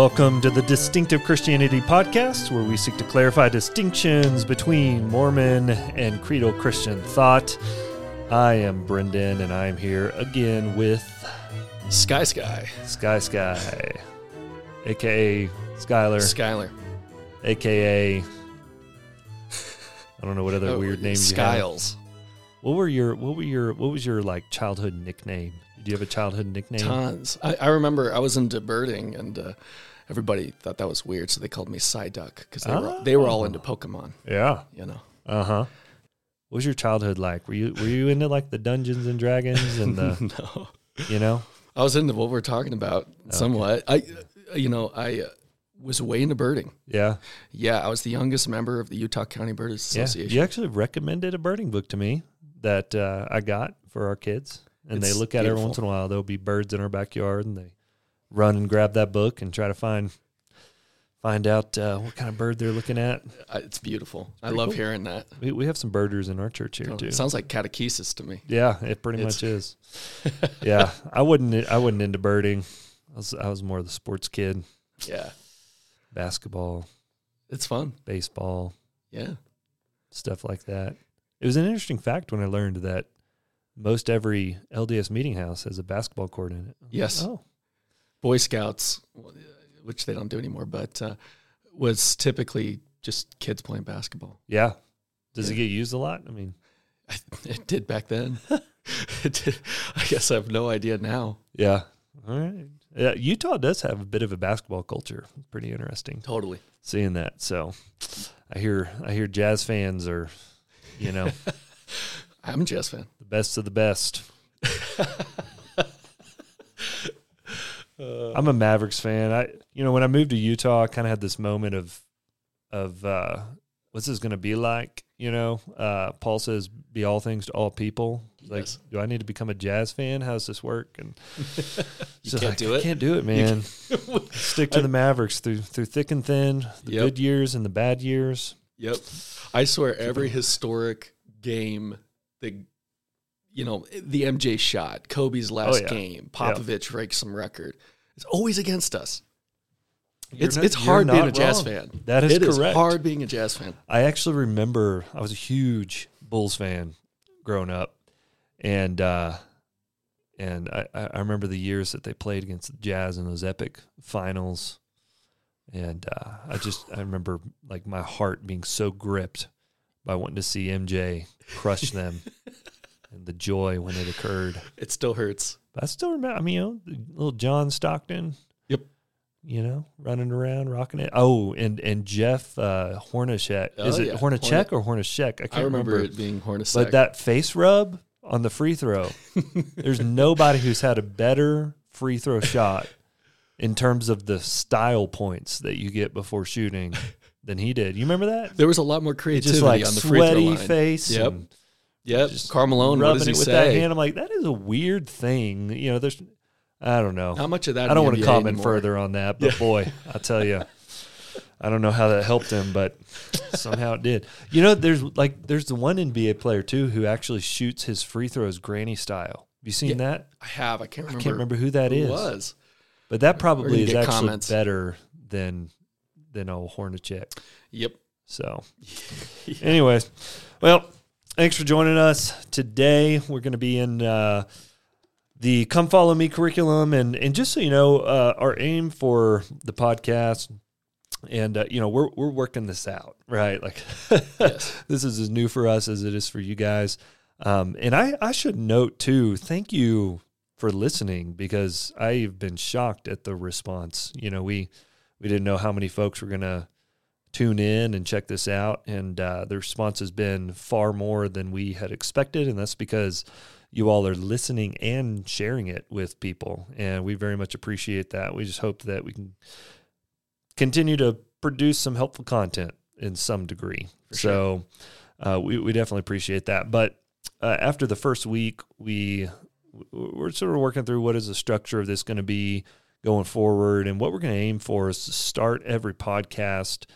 Welcome to the Distinctive Christianity Podcast, where we seek to clarify distinctions between Mormon and creedal Christian thought. I am Brendon, and I am here again with Sky Sky. Sky Sky, aka Skyler, Skyler. aka I don't know what other Oh, weird names you have. Skiles. What were your what were your what was your like childhood nickname? Do you have a childhood nickname? Tons. I, I remember I was into birding and uh, everybody thought that was weird, so they called me Psyduck because they, were, they were all into Pokemon, Yeah. you know. Uh huh. What was your childhood like? Were you were you into like the Dungeons and Dragons and the no. you know? I was into what we're talking about somewhat. I, you know, I uh, was way into birding. Yeah. Yeah, I was the youngest member of the Utah County Birders Yeah. Association. You actually recommended a birding book to me that uh, I got for our kids. And they look at it every once in a while. There'll be birds in our backyard and they run and grab that book and try to find find out uh, what kind of bird they're looking at. Uh, It's beautiful. I love cool. hearing that. We, we have some birders in our church here Oh, too. it sounds like catechesis to me. Yeah, it pretty It's- much is. yeah, I wouldn't. I wasn't into birding. I was. I was more of the sports kid. Yeah, Basketball, it's fun. baseball, Yeah. stuff like that. It was an interesting fact when I learned that most every LDS meeting house has a basketball court in it. Yes. Oh, Boy Scouts, which they don't do anymore, but uh, was typically just kids playing basketball. yeah. Does it get used a lot? I mean, It did back then. it did. I guess I have no idea now. yeah. All right. Yeah, Utah does have a bit of a basketball culture. Pretty interesting Totally. seeing that. So, I hear. I hear jazz fans are, you know. I'm a jazz fan. the best of the best. I'm a Mavericks fan. I, you know, when I moved to Utah, I kind of had this moment of, of uh, what's this going to be like? You know, uh, Paul says, "Be all things to all people." Like, Yes. do I need to become a jazz fan? How does this work? And You so can't like, do I it. can't do it, man. Stick to the Mavericks through through thick and thin, the Yep. good years and the bad years. Yep. I swear every historic game, the you know, the MJ shot, Kobe's last Oh, yeah. game, Popovich breaks some record. It's always against us. You're it's not- it's hard being a not jazz wrong. fan. That is It is correct. hard being a jazz fan. I actually remember I was a huge Bulls fan growing up, and uh, and I, I I remember the years that they played against the Jazz in those epic finals, and uh, I just I remember like my heart being so gripped by wanting to see MJ crush them, and the joy when it occurred. It still hurts. But I still remember. I mean, you know, little John Stockton. Yep. You know, running around, rocking it. Oh, and and Jeff uh, Hornacek. Is Oh, it yeah. Hornacek or Hornacek? I can't I remember, remember. it being Hornacek. But that face rub on the free throw, there's nobody who's had a better free throw shot in terms of the style points that you get before shooting than he did. You remember that? there was a lot more creativity Just like on the free throw sweaty line. face. Yep. and Yep. just Karl Malone, what rubbing it with say? that hand. I'm like, that is a weird thing. You know, there's, I don't know. How much of that? I don't want to comment anymore? further on that, but boy, I tell you, I don't know how that helped him, but somehow it did. You know, there's like there's the one NBA player too who actually shoots his free throws granny style. Have you seen Yeah, that? I have. I can't I remember. can't remember who that who is, was. but that probably is actually comments. better than than old Hornacek. Yep. So, anyways, well, thanks for joining us today. We're going to be in uh, the Come Follow Me curriculum, and and just so you know, uh, our aim for the podcast, and uh, you know, we're we're working this out, right? Like, Yes. this is as new for us as it is for you guys. Um, and I I should note too, thank you for listening because I've been shocked at the response. You know, we we didn't know how many folks were going to tune in and check this out. And uh, the response has been far more than we had expected. And that's because you all are listening and sharing it with people. And we very much appreciate that. We just hope that we can continue to produce some helpful content in some degree. For so uh, we, we definitely appreciate that. But uh, after the first week, we we're sort of working through what is the structure of this going to be going forward, and what we're going to aim for is to start every podcast,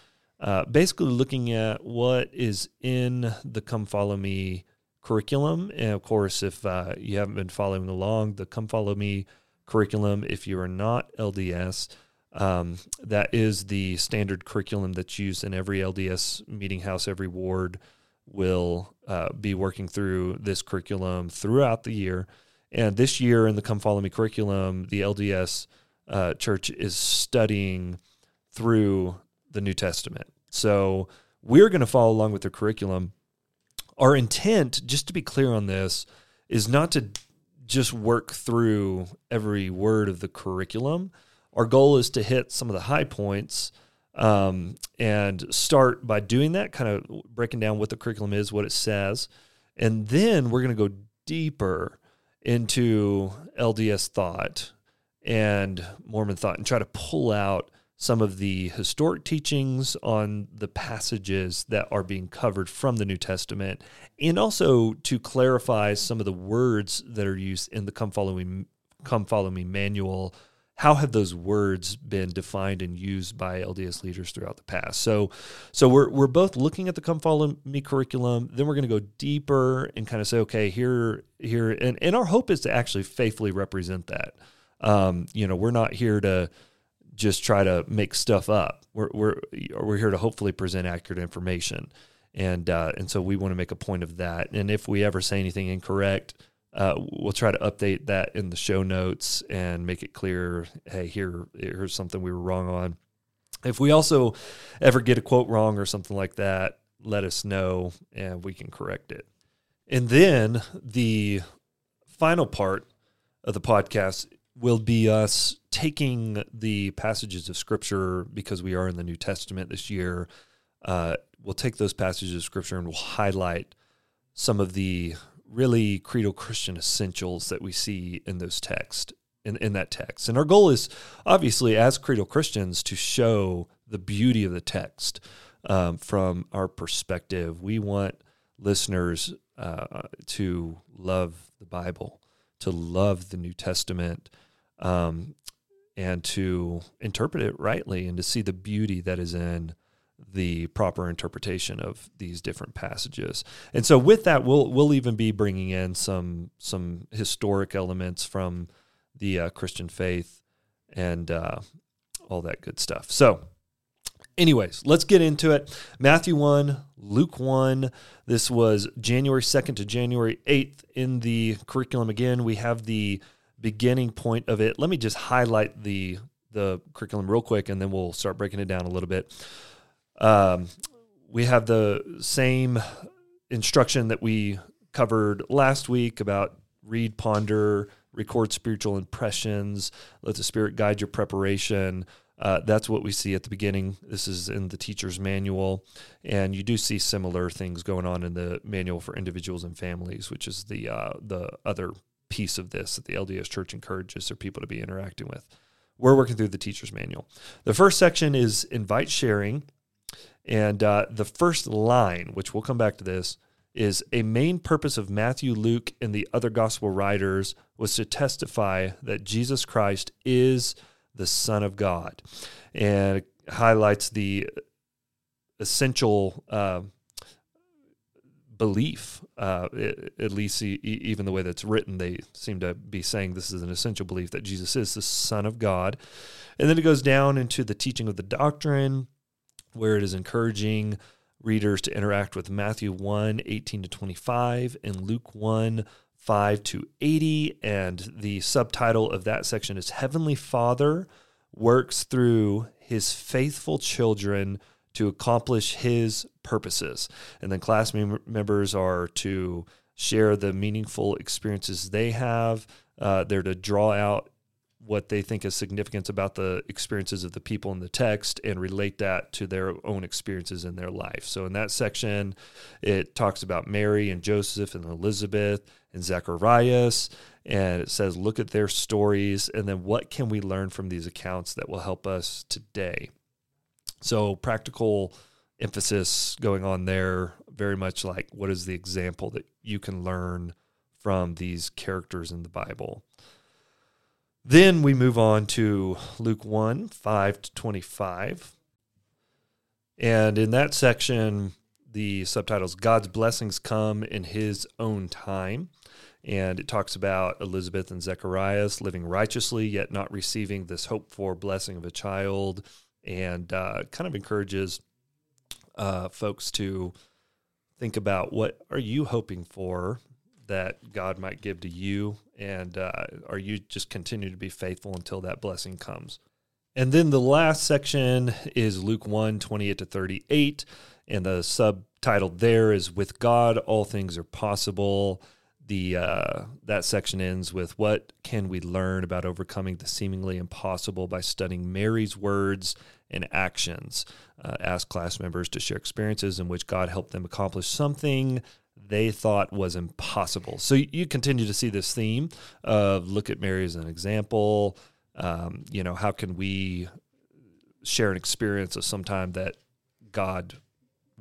uh, basically looking at what is in the Come Follow Me curriculum, and of course, if uh, you haven't been following along, the Come Follow Me curriculum, if you are not LDS, Um, that is the standard curriculum that's used in every LDS meeting house. Every ward will uh, be working through this curriculum throughout the year. And this year in the Come Follow Me curriculum, the LDS uh, church is studying through the New Testament. So we're going to follow along with the curriculum. Our intent, just to be clear on this, is not to just work through every word of the curriculum. Our goal is to hit some of the high points um, and start by doing that, kind of breaking down what the curriculum is, what it says. And then we're going to go deeper into LDS thought and Mormon thought and try to pull out some of the historic teachings on the passages that are being covered from the New Testament, and also to clarify some of the words that are used in the Come Follow Me, Come Follow Me manual. How have those words been defined and used by LDS leaders throughout the past? So, so we're we're both looking at the Come Follow Me curriculum. Then we're going to go deeper and kind of say, okay, here, here, and and our hope is to actually faithfully represent that. Um, you know, we're not here to just try to make stuff up. We're we're we're here to hopefully present accurate information, and uh, and so we want to make a point of that. And if we ever say anything incorrect, uh, we'll try to update that in the show notes and make it clear. Hey, here here's something we were wrong on. If we also ever get a quote wrong or something like that, let us know and we can correct it. And then the final part of the podcast will be us taking the passages of Scripture because we are in the New Testament this year. Uh, we'll take those passages of Scripture and we'll highlight some of the really creedal Christian essentials that we see in those texts in, in that text. And our goal is obviously as creedal Christians to show the beauty of the text um, from our perspective. We want listeners uh, to love the Bible, to love the New Testament, um, and to interpret it rightly and to see the beauty that is in the proper interpretation of these different passages. And so with that we'll we'll even be bringing in some some historic elements from the uh, Christian faith and uh, all that good stuff. So anyways, let's get into it. Matthew 1, Luke 1. This was January 2nd to January 8th in the curriculum again. We have the beginning point of it. Let me just highlight the the curriculum real quick, and then we'll start breaking it down a little bit. Um, we have the same instruction that we covered last week about read, ponder, record spiritual impressions, let the Spirit guide your preparation. Uh, that's what we see at the beginning. This is in the teacher's manual, and you do see similar things going on in the manual for individuals and families, which is the uh, the other piece of this that the LDS Church encourages their people to be interacting with. We're working through the teacher's manual. The first section is invite sharing. And uh, the first line, which we'll come back to this, is a main purpose of Matthew, Luke, and the other gospel writers was to testify that Jesus Christ is the Son of God. And highlights the essential uh, belief, uh, at least even the way that's written, they seem to be saying this is an essential belief that Jesus is the Son of God. And then it goes down into the teaching of the doctrine, where it is encouraging readers to interact with Matthew 1 18 to 25 and Luke 1 5 to 80. And the subtitle of that section is Heavenly Father Works Through His Faithful Children to accomplish his purposes. And then class mem- members are to share the meaningful experiences they have. Uh, they're to draw out what they think is significant about the experiences of the people in the text and relate that to their own experiences in their life. So in that section, it talks about Mary and Joseph and Elizabeth and Zacharias. And it says, look at their stories and then what can we learn from these accounts that will help us today? So practical emphasis going on there, very much like what is the example that you can learn from these characters in the Bible. Then we move on to Luke 1 5 to 25. And in that section, the subtitles God's blessings come in his own time. and it talks about Elizabeth and Zacharias living righteously, yet not receiving this hoped for blessing of a child, and uh, kind of encourages uh, folks to think about what are you hoping for that God might give to you, and uh, are you just continue to be faithful until that blessing comes. And then the last section is Luke 1 28 to 38. And the subtitle there is With God, all things are possible. The uh, that section ends with what can we learn about overcoming the seemingly impossible by studying Mary's words and actions. Uh, ask class members to share experiences in which God helped them accomplish something they thought was impossible. So you continue to see this theme of look at Mary as an example. Um, you know, how can we share an experience of some time that God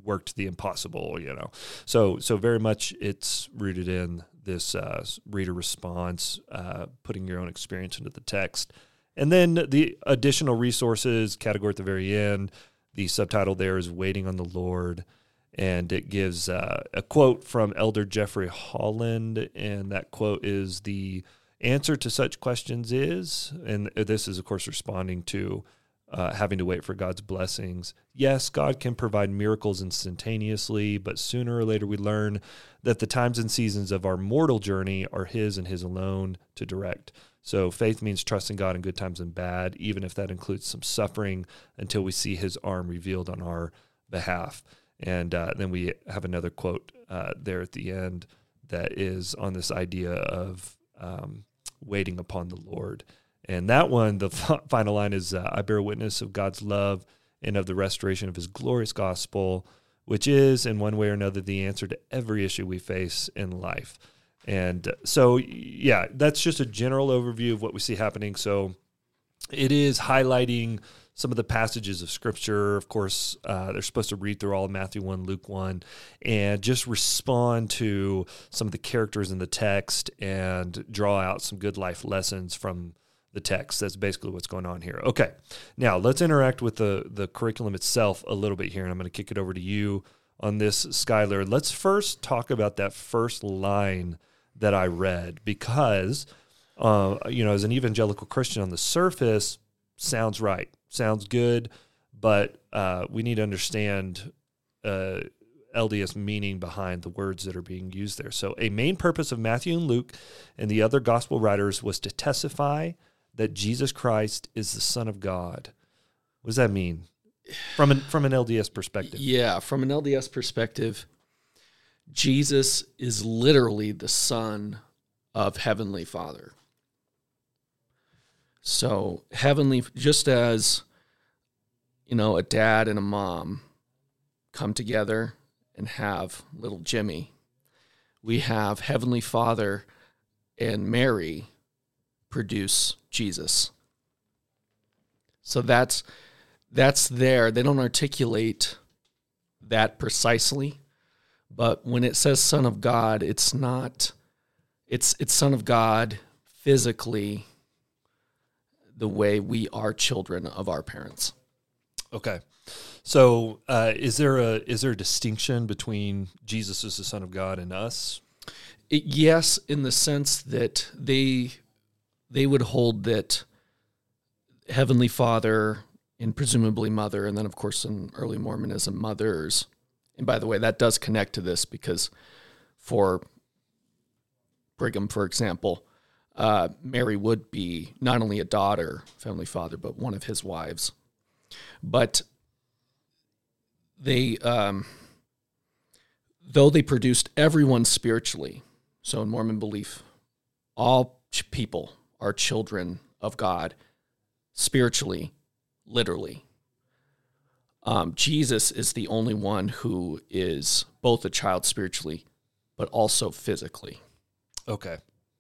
worked the impossible? You know, so so very much it's rooted in this uh, reader response, uh, putting your own experience into the text, and then the additional resources category at the very end. The subtitle there is "Waiting on the Lord." and it gives uh, a quote from Elder Jeffrey Holland, and that quote is the answer to such questions is, and this is, of course, responding to uh, having to wait for God's blessings. Yes, God can provide miracles instantaneously, but sooner or later we learn that the times and seasons of our mortal journey are His and His alone to direct. So faith means trusting God in good times and bad, even if that includes some suffering until we see His arm revealed on our behalf. And uh, then we have another quote uh, there at the end that is on this idea of um, waiting upon the Lord. And that one, the final line is uh, I bear witness of God's love and of the restoration of his glorious gospel, which is, in one way or another, the answer to every issue we face in life. And so, yeah, that's just a general overview of what we see happening. So it is highlighting some of the passages of scripture. Of course, uh, they're supposed to read through all of Matthew 1, Luke 1, and just respond to some of the characters in the text and draw out some good life lessons from the text. That's basically what's going on here. Okay, now let's interact with the, the curriculum itself a little bit here, and I'm going to kick it over to you on this, Skyler. Let's first talk about that first line that I read because, uh, you know, as an evangelical Christian on the surface, sounds right sounds good, but uh, we need to understand uh, LDS meaning behind the words that are being used there. So, a main purpose of Matthew and Luke and the other gospel writers was to testify that Jesus Christ is the Son of God. What does that mean from an from an LDS perspective? Yeah, from an LDS perspective, Jesus is literally the Son of Heavenly Father. So, heavenly, just as, you know, a dad and a mom come together and have little Jimmy, we have Heavenly Father and Mary produce Jesus. So that's that's there. They don't articulate that precisely, but when it says son of God, it's not it's it's son of God physically the way we are children of our parents. Okay. So, uh, is there a is there a distinction between Jesus as the Son of God and us? It, yes, in the sense that they they would hold that Heavenly Father and presumably Mother, and then of course in early Mormonism, mothers. And by the way, that does connect to this because for Brigham, for example, uh, Mary would be not only a daughter, family father, but one of his wives. But they, um, though they produced everyone spiritually, so in Mormon belief, all people are children of God spiritually, literally. Um, Jesus is the only one who is both a child spiritually, but also physically. Okay.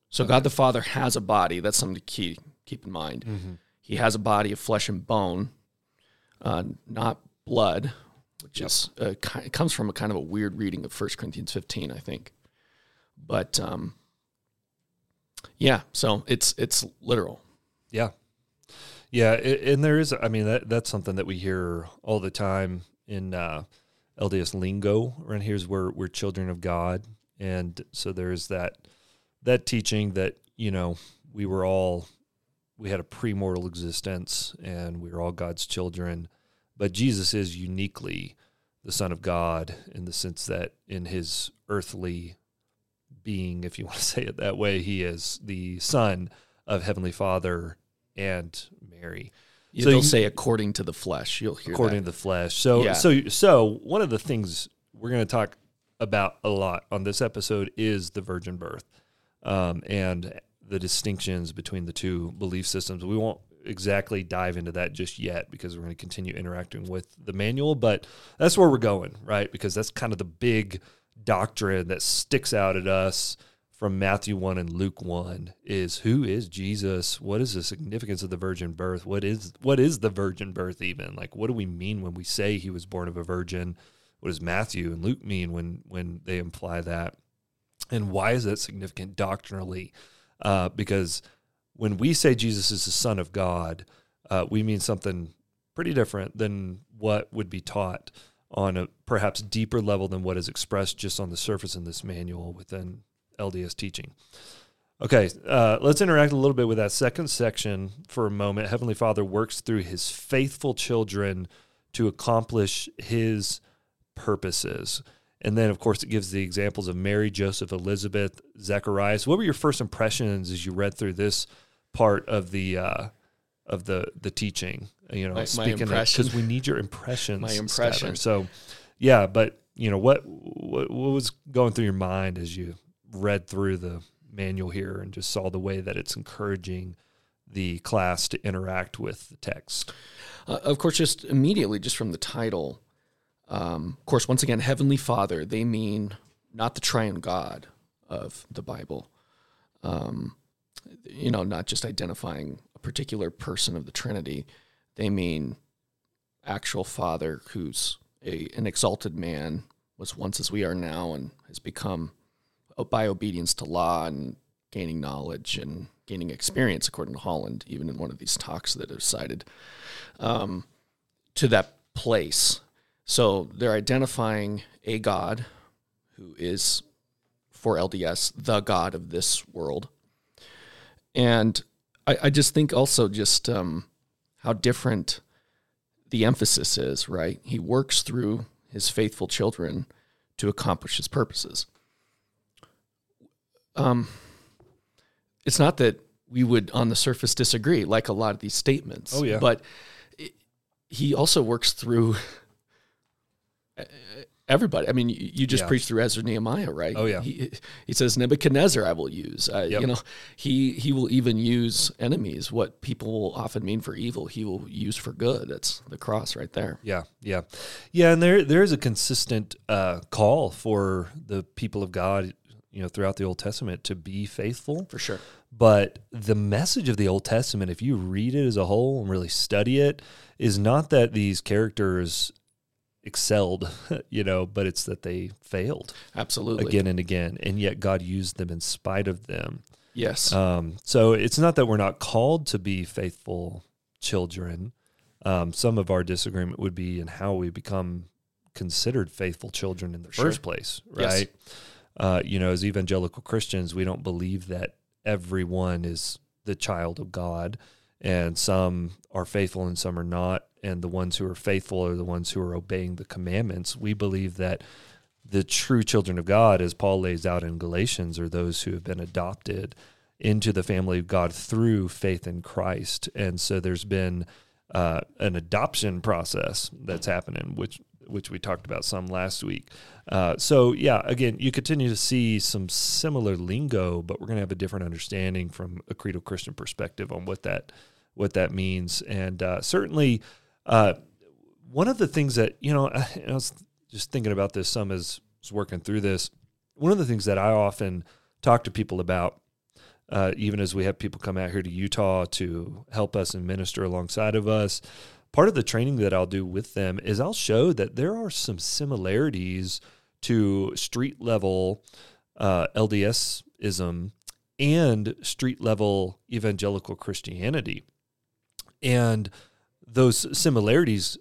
So okay. God the Father has a body. That's something to keep keep in mind. Mm-hmm. He has a body of flesh and bone, uh, not blood, which yep. is uh, comes from a kind of a weird reading of 1 Corinthians 15, I think. But um, yeah, so it's it's literal. Yeah, yeah, and there is. I mean, that that's something that we hear all the time in uh, LDS lingo. Around here's where we're children of God, and so there's that that teaching that you know we were all we had a premortal existence and we were all God's children, but Jesus is uniquely the Son of God in the sense that in his earthly being, if you want to say it that way, he is the Son of Heavenly Father and Mary. Yeah, so they'll you, say according to the flesh. You'll hear according that. to the flesh. So yeah. so so one of the things we're going to talk about a lot on this episode is the virgin birth, um, and the distinctions between the two belief systems. We won't exactly dive into that just yet because we're going to continue interacting with the manual, but that's where we're going, right? Because that's kind of the big doctrine that sticks out at us from Matthew 1 and Luke 1 is who is Jesus? What is the significance of the virgin birth? What is what is the virgin birth even? Like what do we mean when we say he was born of a virgin? What does Matthew and Luke mean when when they imply that? And why is that significant doctrinally? Uh, because when we say Jesus is the Son of God, uh, we mean something pretty different than what would be taught on a perhaps deeper level than what is expressed just on the surface in this manual within LDS teaching. Okay, uh, let's interact a little bit with that second section for a moment. Heavenly Father works through his faithful children to accomplish his purposes. And then, of course, it gives the examples of Mary, Joseph, Elizabeth, Zacharias. What were your first impressions as you read through this part of the uh, of the the teaching? You know, my, speaking because we need your impressions. My impression. So, yeah, but you know what, what what was going through your mind as you read through the manual here and just saw the way that it's encouraging the class to interact with the text. Uh, of course, just immediately, just from the title, um, of course, once again, Heavenly Father, they mean not the triune God of the Bible. Um, you know, not just identifying a particular person of the Trinity. They mean actual Father who's a, an exalted man, was once as we are now, and has become by obedience to law and gaining knowledge and gaining experience, according to Holland, even in one of these talks that are cited, um, to that place. So they're identifying a God who is, for LDS, the God of this world. And I, I just think also just um, how different the emphasis is, right? He works through his faithful children to accomplish his purposes um, it's not that we would on the surface disagree like a lot of these statements. Oh yeah, but it, he also works through everybody. I mean, you just yeah. preached through Ezra Nehemiah, right? Oh yeah. He, he says Nebuchadnezzar, I will use. Uh, yep. You know, he he will even use enemies. What people will often mean for evil, he will use for good. That's the cross right there. Yeah, yeah, yeah. And there there is a consistent uh, call for the people of God you know throughout the Old Testament to be faithful for sure. But the message of the Old Testament, if you read it as a whole and really study it, is not that these characters excelled, you know, but it's that they failed absolutely again and again, and yet God used them in spite of them. Yes. Um, so it's not that we're not called to be faithful children. Um, some of our disagreement would be in how we become considered faithful children in the For first place, right? Yes uh, you know, as evangelical Christians, we don't believe that everyone is the child of God, and some are faithful and some are not. And the ones who are faithful are the ones who are obeying the commandments. We believe that the true children of God, as Paul lays out in Galatians, are those who have been adopted into the family of God through faith in Christ. And so there's been uh, an adoption process that's happening, which which we talked about some last week. Uh, so yeah, again, you continue to see some similar lingo, but we're going to have a different understanding from a creedal Christian perspective on what that what that means. And uh, certainly, uh, one of the things that you know, I was just thinking about this some as was working through this. One of the things that I often talk to people about uh, even as we have people come out here to Utah to help us and minister alongside of us, part of the training that I'll do with them is I'll show that there are some similarities to street level uh, LDSism and street level evangelical Christianity. And those similarities,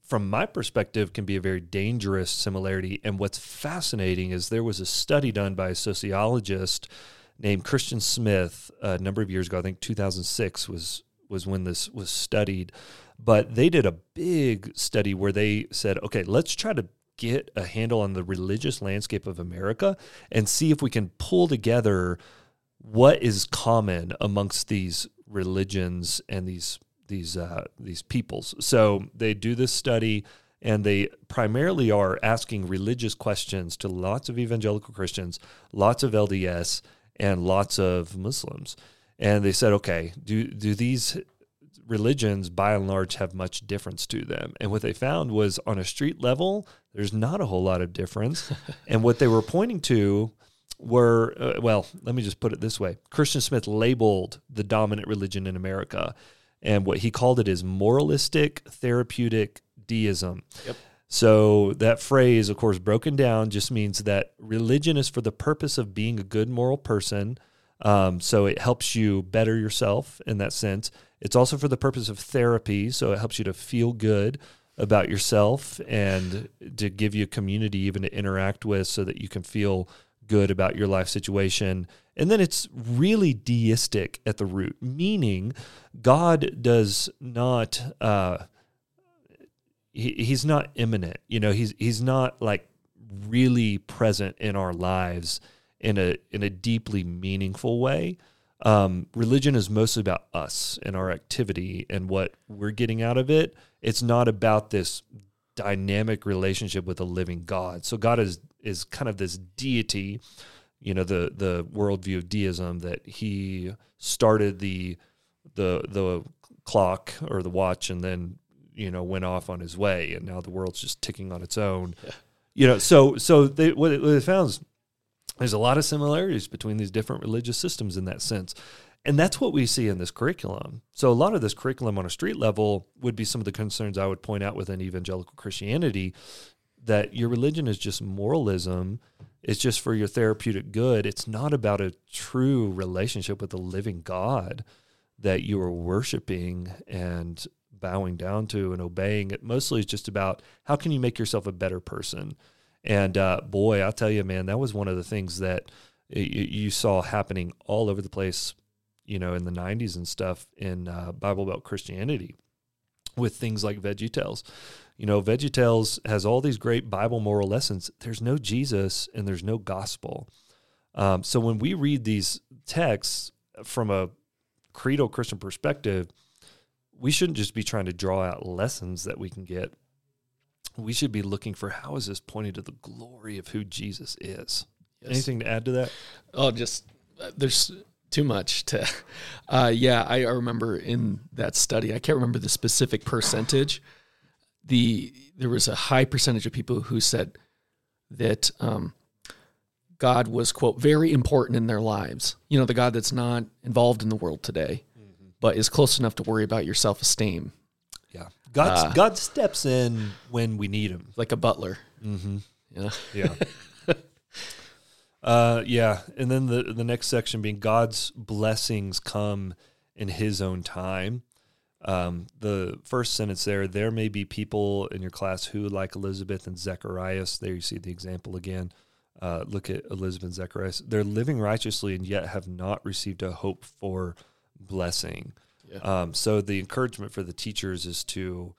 from my perspective, can be a very dangerous similarity. And what's fascinating is there was a study done by a sociologist named Christian Smith uh, a number of years ago. I think 2006 was was when this was studied, but they did a big study where they said, okay, let's try to get a handle on the religious landscape of America and see if we can pull together what is common amongst these religions and these these uh, these peoples. So they do this study and they primarily are asking religious questions to lots of evangelical Christians, lots of LDS, and lots of Muslims. And they said, okay, do do these religions by and large have much difference to them? And what they found was on a street level, there's not a whole lot of difference. and what they were pointing to were, uh, well, let me just put it this way: Christian Smith labeled the dominant religion in America, and what he called it is moralistic therapeutic deism. Yep. So that phrase, of course, broken down just means that religion is for the purpose of being a good moral person. Um, so it helps you better yourself in that sense. It's also for the purpose of therapy. So it helps you to feel good about yourself and to give you a community even to interact with so that you can feel good about your life situation. And then it's really deistic at the root, meaning God does not. Uh, he, he's not immanent. You know, he's he's not like really present in our lives in a in a deeply meaningful way. Um, religion is mostly about us and our activity and what we're getting out of it. It's not about this dynamic relationship with a living God. So God is is kind of this deity, you know, the the worldview of deism that He started the the the clock or the watch and then you know went off on his way. And now the world's just ticking on its own. Yeah. you know so so they, what, it, what they found is there's a lot of similarities between these different religious systems in that sense. And that's what we see in this curriculum. So a lot of this curriculum on a street level would be some of the concerns i would point out within evangelical christianity that your religion is just moralism it's just for your therapeutic good it's not about a true relationship with the living god that you are worshiping and bowing down to and obeying. It mostly is just about how can you make yourself a better person. And uh, boy, I'll tell you, man, that was one of the things that you saw happening all over the place, you know, in the 90s and stuff in uh, Bible Belt Christianity with things like VeggieTales. You know, VeggieTales has all these great Bible moral lessons. There's no Jesus and there's no gospel. Um, so when we read these texts from a creedal Christian perspective, we shouldn't just be trying to draw out lessons that we can get. We should be looking for how is this pointing to the glory of who Jesus is. Yes. Anything to add to that? Oh, just uh, there's too much to. Uh, yeah, I remember in that study. I can't remember the specific percentage. The there was a high percentage of people who said that um, God was quote very important in their lives. You know, the God that's not involved in the world today but is close enough to worry about your self esteem. Yeah, God uh, God steps in when we need Him, like a butler. Mm-hmm. Yeah, yeah. uh, yeah, and then the the next section being God's blessings come in His own time. Um, the first sentence there, there may be people in your class who, like Elizabeth and Zacharias, there you see the example again. Uh, look at Elizabeth and Zacharias. They're living righteously and yet have not received a hope for blessing. Yeah. Um, so the encouragement for the teachers is to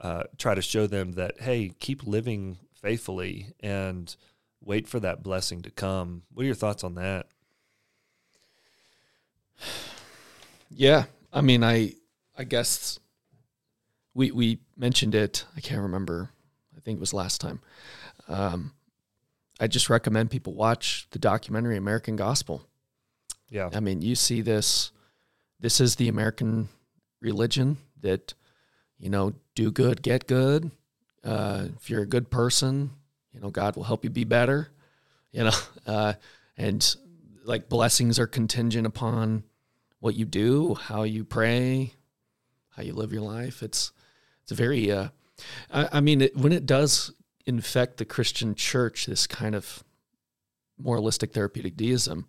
uh, try to show them that hey, keep living faithfully and wait for that blessing to come. What are your thoughts on that? Yeah, I mean, I I guess we we mentioned it. I can't remember. I think it was last time. Um, I just recommend people watch the documentary American Gospel. Yeah, I mean, you see this this is the American religion that, you know, do good, get good. Uh, if you're a good person, you know, God will help you be better, you know, uh, and like blessings are contingent upon what you do, how you pray, how you live your life. It's, it's a very, uh, I, I mean, it, when it does infect the Christian church, this kind of moralistic therapeutic deism,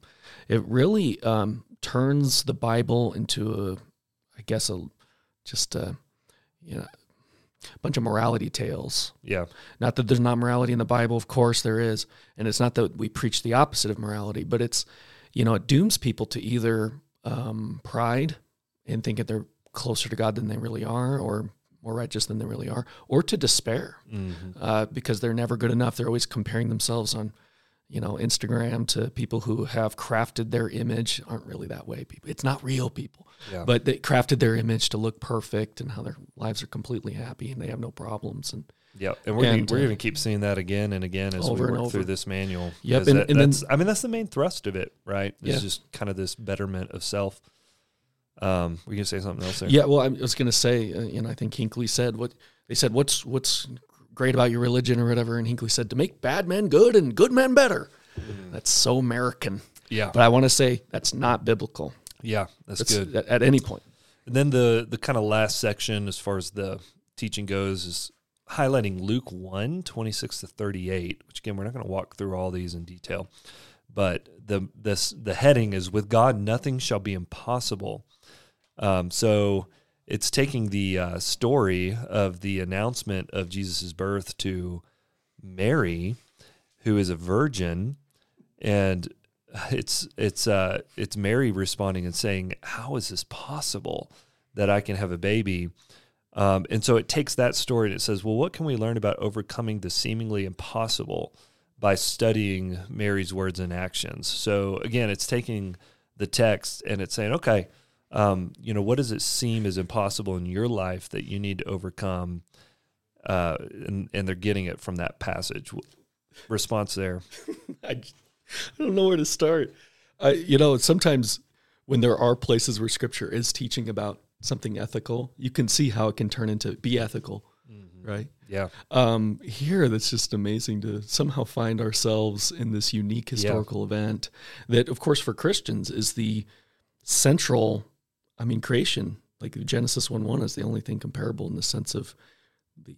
it really um, turns the Bible into a, I guess a, just a, you know, a bunch of morality tales. Yeah. Not that there's not morality in the Bible, of course there is, and it's not that we preach the opposite of morality, but it's you know, it dooms people to either um, pride and thinking they're closer to God than they really are, or more righteous than they really are, or to despair Mhm. uh, because they're never good enough. They're always comparing themselves on, you know, Instagram to people who have crafted their image aren't really that way. People, it's not real people, Yeah. but they crafted their image to look perfect and how their lives are completely happy and they have no problems. And Yeah, and we're And, we're uh, going to keep seeing that again and again as we work through this manual. Yep, and- that- and then- I mean that's the main thrust of it, right? It's Yeah. just kind of this betterment of self. Um, we can say something else there. yeah, well, I was going to say, uh, you know, I think Hinckley said what they said. What's what's great about your religion or whatever? And Hinckley said to make bad men good and good men better. That's so American. yeah, But I want to say that's not biblical. yeah. That's, That's good. At, at any point. And then the the kind of last section, as far as the teaching goes, is highlighting Luke 1, 26 to 38, which again, we're not going to walk through all these in detail. But the this the heading is with God nothing shall be impossible. Um, so it's taking the uh, story of the announcement of Jesus' birth to Mary, who is a virgin, and it's it's uh it's Mary responding and saying, "How is this possible that I can have a baby?" Um, and so it takes that story and it says, "Well, what can we learn about overcoming the seemingly impossible by studying Mary's words and actions?" So again, it's taking the text and it's saying, "Okay, um, you know, what does it seem is impossible in your life that you need to overcome?" Uh, and and they're getting it from that passage. Response there. I, I don't know where to start. I, you know, sometimes when there are places where Scripture is teaching about something ethical, you can see how it can turn into be ethical, right? Yeah. Um, here, that's just amazing to somehow find ourselves in this unique historical event that, of course, for Christians is the central. I mean, creation, like Genesis one one, is the only thing comparable in the sense of the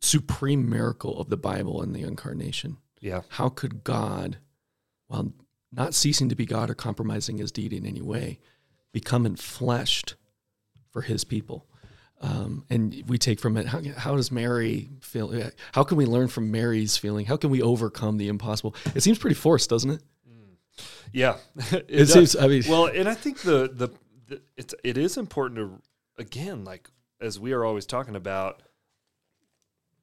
supreme miracle of the Bible and the incarnation Yeah. how could God, while not ceasing to be God or compromising his deity in any way, become enfleshed for his people? Um, and we take from it how, how does Mary feel? How can we learn from Mary's feeling? How can we overcome the impossible? It seems pretty forced, doesn't it? Yeah, it, It seems. I mean, well, and I think the the it's it is important to again, like as we are always talking about,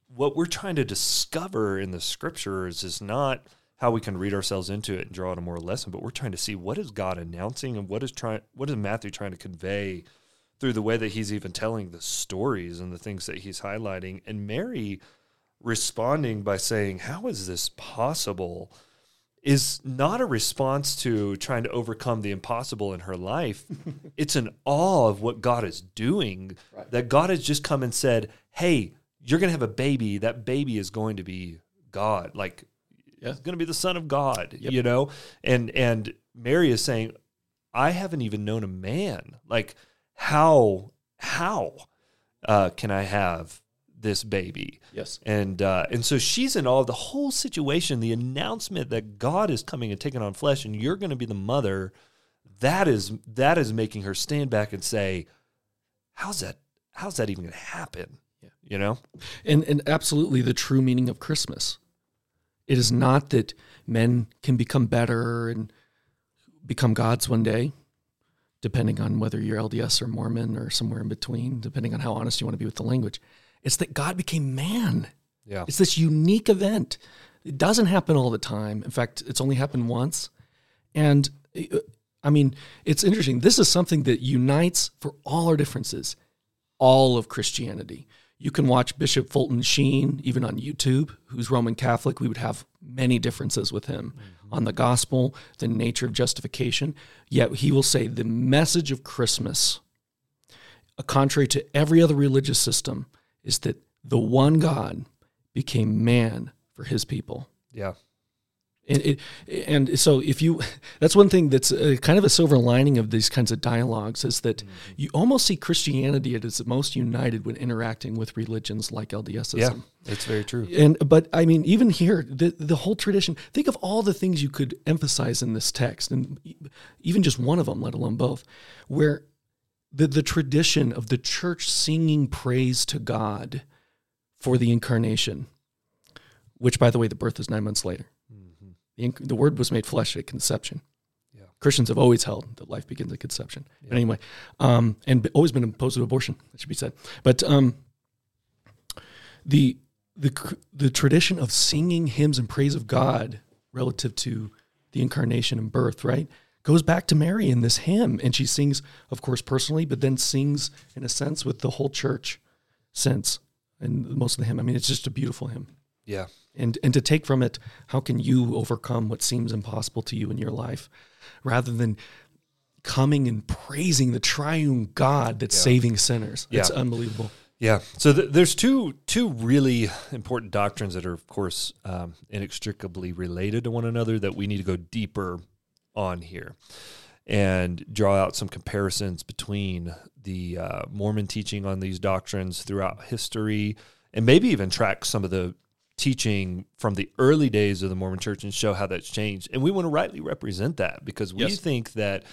what we're trying to discover in the scriptures is not how we can read ourselves into it and draw out a moral lesson, but we're trying to see what is God announcing and what is trying what is Matthew trying to convey through the way that he's even telling the stories and the things that he's highlighting, and Mary responding by saying, "How is this possible?" Is not a response to trying to overcome the impossible in her life. it's an awe of what God is doing. Right. That God has just come and said, "Hey, you're going to have a baby. That baby is going to be God. Like Yeah. it's going to be the son of God, Yep. you know?" And and Mary is saying, "I haven't even known a man. Like how how uh, can I have this baby?" yes. and uh, and so she's in all the whole situation. The announcement that God is coming and taking on flesh, and you're going to be the mother. That is that is making her stand back and say, "How's that? How's that even going to happen?" Yeah. You know, and and absolutely the true meaning of Christmas. It is not that men can become better and become gods one day, depending on whether you're LDS or Mormon or somewhere in between, depending on how honest you want to be with the language. It's that God became man. yeah, It's this unique event. It doesn't happen all the time. In fact, it's only happened once. And uh, I mean, it's interesting. This is something that unites for all our differences, all of Christianity. You can watch Bishop Fulton Sheen, even on YouTube, who's Roman Catholic. We would have many differences with him on the gospel, the nature of justification. Yet he will say the message of Christmas, uh, contrary to every other religious system, is that the one God became man for his people. yeah, And, it, and so if you, that's one thing that's a, kind of a silver lining of these kinds of dialogues is that mm-hmm. you almost see Christianity at its most united when interacting with religions like LDSism. yeah. It's very true. And but I mean, even here, the the whole tradition. Think of all the things you could emphasize in this text, and even just one of them, let alone both, where the the tradition of the church singing praise to God for the incarnation, which, by the way, the birth is nine months later. Mhm. The, inc- the Word was made flesh at conception. Christians have always held that life begins at conception. But anyway, um, and always been opposed to abortion. That should be said. But um, the the the tradition of singing hymns and praise of God relative to the incarnation and birth, right, goes back to Mary in this hymn, and she sings, of course, personally, but then sings in a sense with the whole church sense and most of the hymn. I mean, it's just a beautiful hymn Yeah. and and to take from it how can you overcome what seems impossible to you in your life rather than coming and praising the triune god that's saving sinners it's unbelievable Yeah. So th- there's two two really important doctrines that are, of course, um, inextricably related to one another that we need to go deeper on here and draw out some comparisons between the uh, Mormon teaching on these doctrines throughout history, and maybe even track some of the teaching from the early days of the Mormon Church and show how that's changed. And we want to rightly represent that because we Yes. think that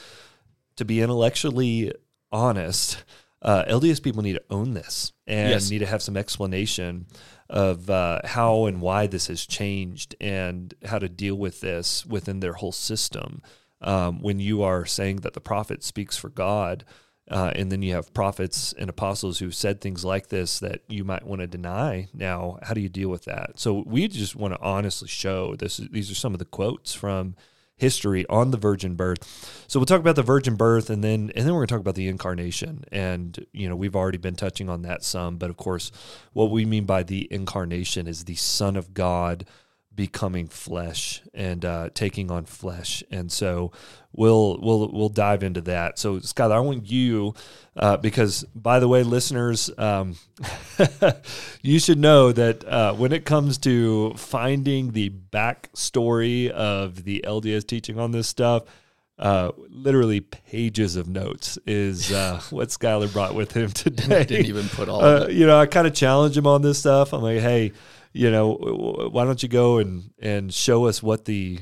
to be intellectually honest, uh, LDS people need to own this and Yes. need to have some explanation of uh, how and why this has changed and how to deal with this within their whole system. Um, when you are saying that the prophet speaks for God, uh, and then you have prophets and apostles who said things like this that you might want to deny. Now, how do you deal with that? So we just want to honestly show this. These are some of the quotes from history on the virgin birth. So we'll talk about the virgin birth and then and then we're going to talk about the incarnation. And you know, we've already been touching on that some, but of course, what we mean by the incarnation is the son of God becoming flesh and uh, taking on flesh. And so we'll we'll we'll dive into that. So Skyler, I want you uh, because by the way, listeners, um, you should know that uh, when it comes to finding the backstory of the LDS teaching on this stuff. Uh, literally pages of notes is uh, what Skyler brought with him today. I didn't even put all of Uh, it you know, I kind of challenge him on this stuff. I'm like, hey, you know, why don't you go and and show us what the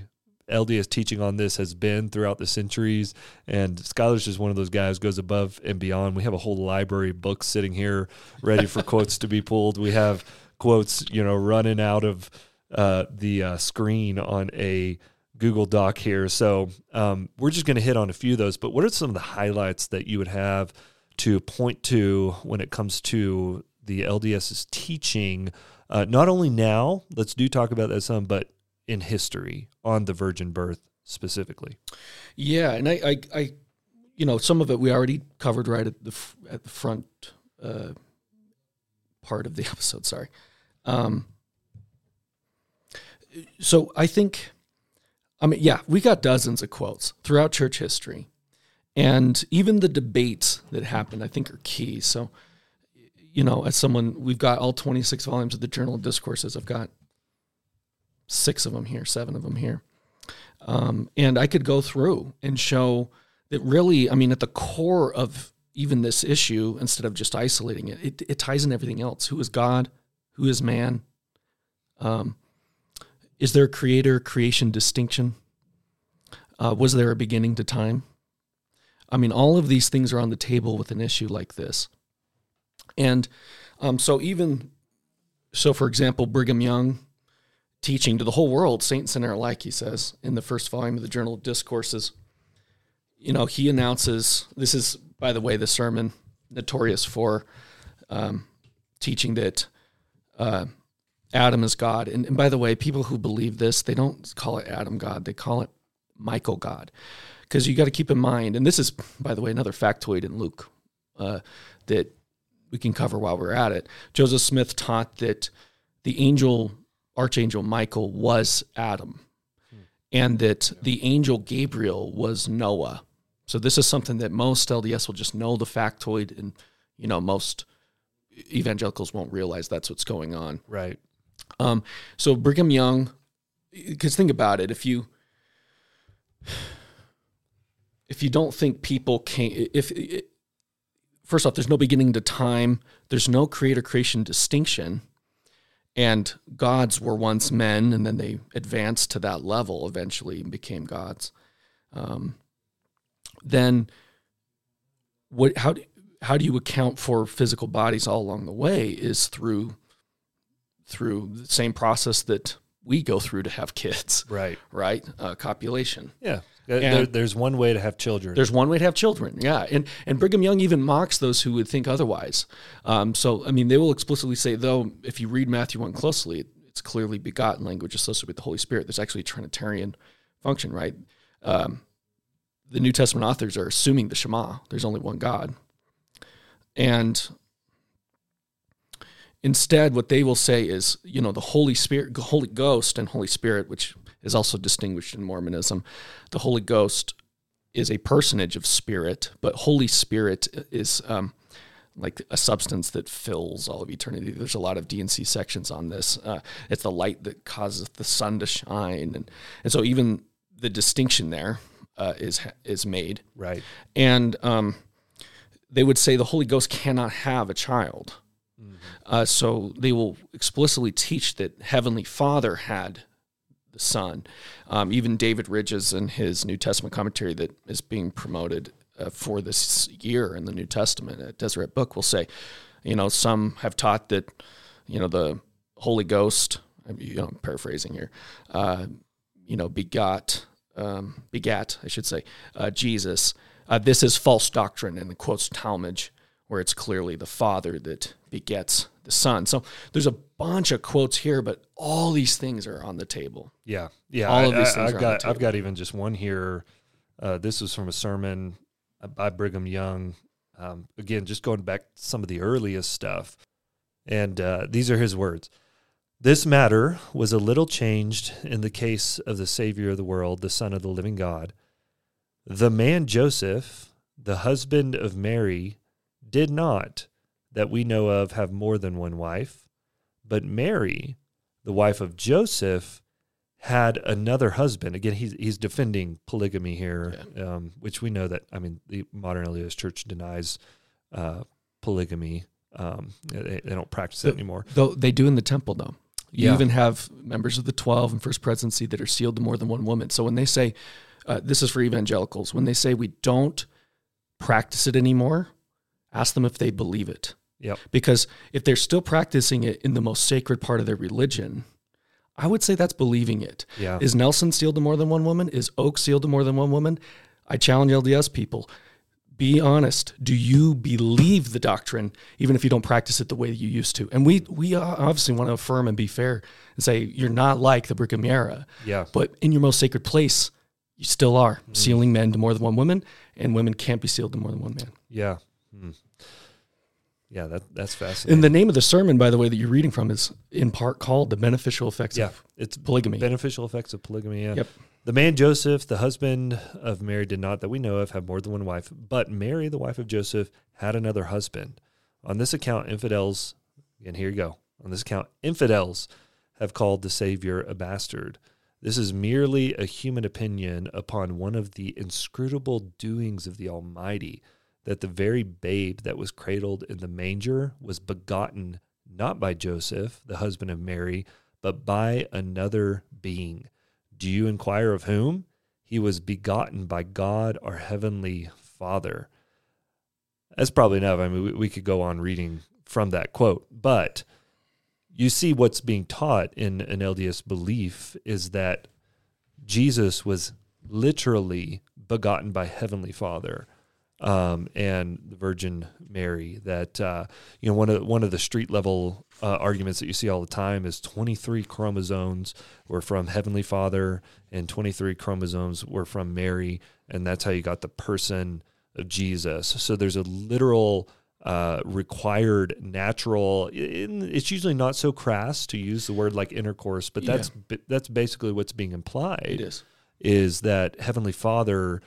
LDS teaching on this has been throughout the centuries? And Skyler's just one of those guys goes above and beyond. We have a whole library of books sitting here ready for quotes to be pulled. We have quotes, you know, running out of uh, the uh, screen on a Google Doc here. So um, we're just going to hit on a few of those. But what are some of the highlights that you would have to point to when it comes to the LDS's teaching, uh, not only now, let's do talk about that some, but in history on the virgin birth specifically? yeah and I, I i you know some of it we already covered right at the f- at the front uh part of the episode sorry. Um so i think i mean yeah we got dozens of quotes throughout church history and even the debates that happened i think are key. So you know as someone we've got all 26 volumes of the journal of discourses. I've got six of them here seven of them here. Um, and i could go through and show that really i mean at the core of even this issue instead of just isolating it it, it ties in everything else. Who is god? Who is man? Um, is there a creator creation distinction? Uh, was there a beginning to time? I mean all of these things are on the table with an issue like this. And um, so even so for example brigham young teaching to the whole world saint and alike he says in the first volume of the journal of discourses you know he announces this is by the way the sermon notorious for um, teaching that uh, adam is god. And, and by the way people who believe this they don't call it adam god they call it michael god. Because you got to keep in mind and this is by the way another factoid in luke uh, that we can cover while we're at it. Joseph smith taught that the angel archangel michael was adam and that the angel gabriel was noah. So this is something that most lds will just know the factoid and you know most evangelicals won't realize that's what's going on. Right. um, so Brigham Young, because think about it, if you if you don't think people can, if first off, there's no beginning to time, there's no creator creation distinction, and gods were once men, and then they advanced to that level eventually and became gods. Um, then what? How do how do you account for physical bodies all along the way? Is through through the same process that we go through to have kids, Right. right? Uh, copulation. Yeah. There- there's one way to have children. There's one way to have children, yeah. And and Brigham Young even mocks those who would think otherwise. Um, so I mean, they will explicitly say, though, if you read Matthew one closely, it's clearly begotten language associated with the Holy Spirit. There's actually a Trinitarian function, right? Um, the New Testament authors are assuming the Shema. There's only one God, and instead, what they will say is, you know, the Holy Spirit, Holy Ghost, and Holy Spirit, which is also distinguished in Mormonism. The Holy Ghost is a personage of spirit, but Holy Spirit is um, like a substance that fills all of eternity. There's a lot of D&C sections on this. Uh, it's the light that causes the sun to shine, and and so even the distinction there uh, is is made. right. And um, they would say the Holy Ghost cannot have a child. Uh, so they will explicitly teach that Heavenly Father had the Son. Um, even David Ridges in his New Testament commentary that is being promoted uh, for this year in the New Testament at Deseret Book will say, you know, some have taught that, you know, the Holy Ghost, you know, I'm paraphrasing here, uh, you know, begot, um, begat, I should say, uh, Jesus. Uh, this is false doctrine, and quotes Talmage, where it's clearly the Father that begets the Son. So there's a bunch of quotes here, but all these things are on the table. Yeah, yeah. All I, of these I- things I've are on the got I've got even just one here. Uh, this was from a sermon by Brigham Young. Um, again, just going back to some of the earliest stuff, and uh, these are his words. This matter was a little changed in the case of the Savior of the world, the Son of the living God. The man Joseph, the husband of Mary, did not, that we know of, have more than one wife, but Mary, the wife of Joseph, had another husband. Again, he's he's defending polygamy here, um, which we know that. I mean, the modern LDS Church denies uh, polygamy. Um, they, they don't practice it anymore. Though they do in the temple, though. You Yeah. even have members of the 12 and First Presidency that are sealed to more than one woman. So when they say, uh, this is for evangelicals, when they say we don't practice it anymore, ask them if they believe it. Yep. Because if they're still practicing it in the most sacred part of their religion, I would say that's believing it. Yeah. Is Nelson sealed to more than one woman? Is Oaks sealed to more than one woman? I challenge LDS people. Be honest. Do you believe the doctrine, even if you don't practice it the way you used to? And we we obviously want to affirm and be fair and say you're not like the Brigham era, Yeah. but in your most sacred place, you still are mm. sealing men to more than one woman, and women can't be sealed to more than one man. Yeah. Yeah, that that's fascinating. And the name of the sermon, by the way, that you're reading from is in part called "The Beneficial Effects yeah, of it's Polygamy." beneficial effects of polygamy. Yeah. Yep. The man Joseph, the husband of Mary, did not, that we know of, have more than one wife. But Mary, the wife of Joseph, had another husband. On this account, infidels, and here you go. On this account, infidels have called the Savior a bastard. This is merely a human opinion upon one of the inscrutable doings of the Almighty, that the very babe that was cradled in the manger was begotten not by Joseph, the husband of Mary, but by another being. Do you inquire of whom? He was begotten by God, our heavenly Father. That's probably enough. I mean, we, we could go on reading from that quote, but you see what's being taught in an LDS belief is that Jesus was literally begotten by Heavenly Father um, and the Virgin Mary. That uh, you know one of one of the street level uh, arguments that you see all the time is 23 chromosomes were from Heavenly Father and 23 chromosomes were from Mary, and that's how you got the person of Jesus. So there's a literal uh, required natural. In, it's usually not so crass to use the word like intercourse, but that's ba- that's basically what's being implied It is. is that Heavenly Father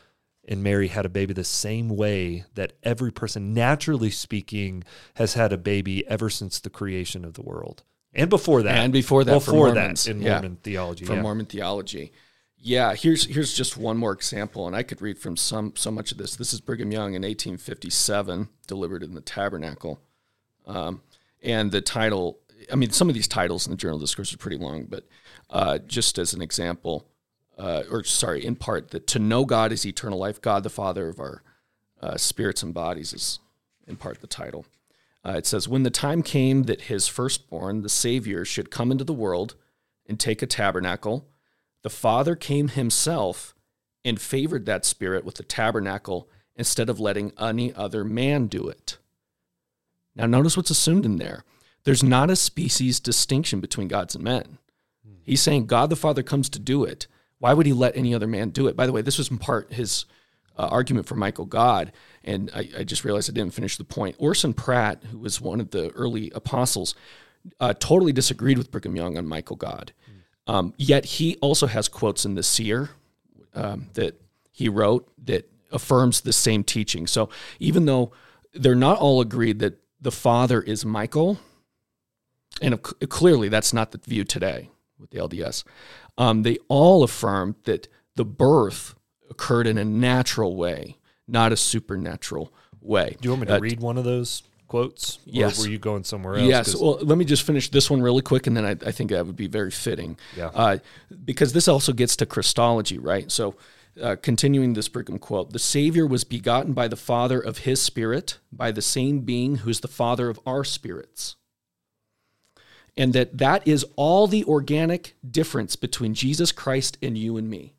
and Mary had a baby the same way that every person, naturally speaking, has had a baby ever since the creation of the world. And before that. And before that, for before that in Yeah. Mormon theology. from yeah. Mormon theology. Yeah, here's here's just one more example, and I could read from some so much of this. This is Brigham Young in 1857, delivered in the Tabernacle, um, and the title. I mean, some of these titles in the Journal Discourse are pretty long, but uh, just as an example, uh, or sorry, in part, that to know God is eternal life. God, the Father of our uh, spirits and bodies, is in part the title. Uh, it says, When the time came that his firstborn, the Savior, should come into the world and take a tabernacle, the Father came himself and favored that spirit with the tabernacle instead of letting any other man do it. Now, notice what's assumed in there. There's not a species distinction between gods and men. He's saying God the Father comes to do it. Why would he let any other man do it? By the way, this was in part his uh, argument for Michael God, and I, I, just realized I didn't finish the point. Orson Pratt, who was one of the early apostles, uh, totally disagreed with Brigham Young on Michael God. Um, yet he also has quotes in the Seer um, that he wrote that affirms the same teaching. So even though they're not all agreed that the Father is Michael, and clearly that's not the view today with the LDS, um, they all affirmed that the birth occurred in a natural way, not a supernatural way. Do you want me to uh, read one of those quotes? Yes. Were you going somewhere else? Yes. Well, let me just finish this one really quick, and then I, I think that would be very fitting. Yeah. Uh, because this also gets to Christology, right? So, uh, continuing this Brigham quote, the Savior was begotten by the Father of His Spirit, by the same being who's the Father of our spirits. And that that is all the organic difference between Jesus Christ and you and me.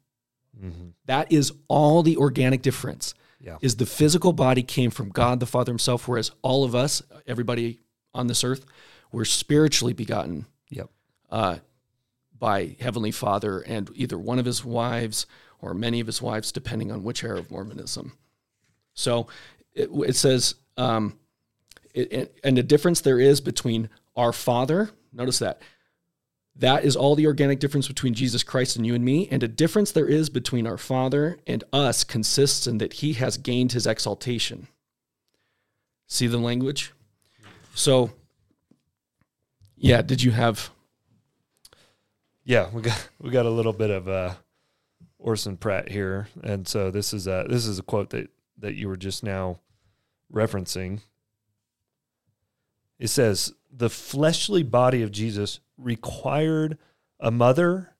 Mm-hmm. That is all the organic difference. Yeah. Is the physical body came from God the Father Himself, whereas all of us, everybody on this earth, we're spiritually begotten. Yep. Uh, by Heavenly Father and either one of His wives or many of His wives, depending on which era of Mormonism. So it, it says, um, it, it, and the difference there is between our Father. Notice that that is all the organic difference between Jesus Christ and you and me. And a difference there is between our Father and us consists in that he has gained his exaltation. See the language? So, yeah, did you have. Yeah, we got we got a little bit of uh, Orson Pratt here, and so this is a this is a quote that that you were just now referencing. It says, "The fleshly body of Jesus required a mother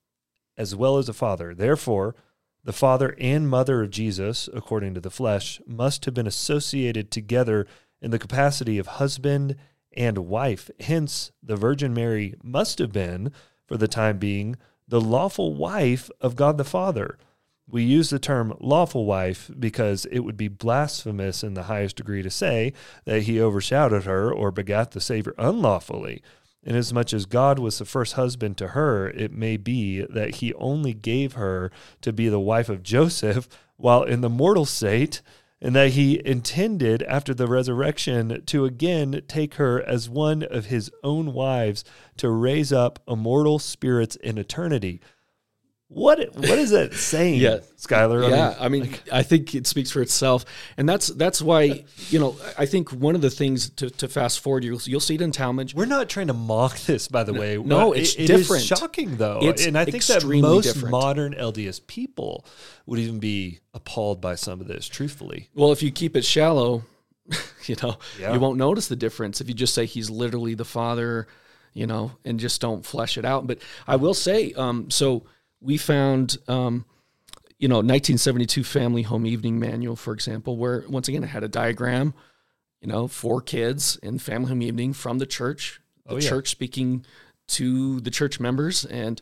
as well as a father. Therefore, the father and mother of Jesus, according to the flesh, must have been associated together in the capacity of husband and wife. Hence, the Virgin Mary must have been, for the time being, the lawful wife of God the Father. We use the term lawful wife because it would be blasphemous in the highest degree to say that he overshadowed her or begat the Savior unlawfully. Inasmuch as God was the first husband to her, it may be that he only gave her to be the wife of Joseph while in the mortal state, and that he intended after the resurrection to again take her as one of his own wives to raise up immortal spirits in eternity. What what is that saying, yeah. Skyler? Yeah, I mean, I, mean like, I think it speaks for itself, and that's that's why you know I think one of the things to, to fast forward you'll you'll see it in Talmage. We're not trying to mock this, by the no, way. No, it's it, different. It is shocking though, it's and I think that most different. modern LDS people would even be appalled by some of this. Truthfully, well, if you keep it shallow, you know, yeah. you won't notice the difference if you just say he's literally the father, you know, and just don't flesh it out. But I will say, um, so we found, um, you know, 1972 Family Home Evening Manual, for example, where once again it had a diagram, you know, for kids in Family Home Evening from the church, the oh, yeah. church speaking to the church members, and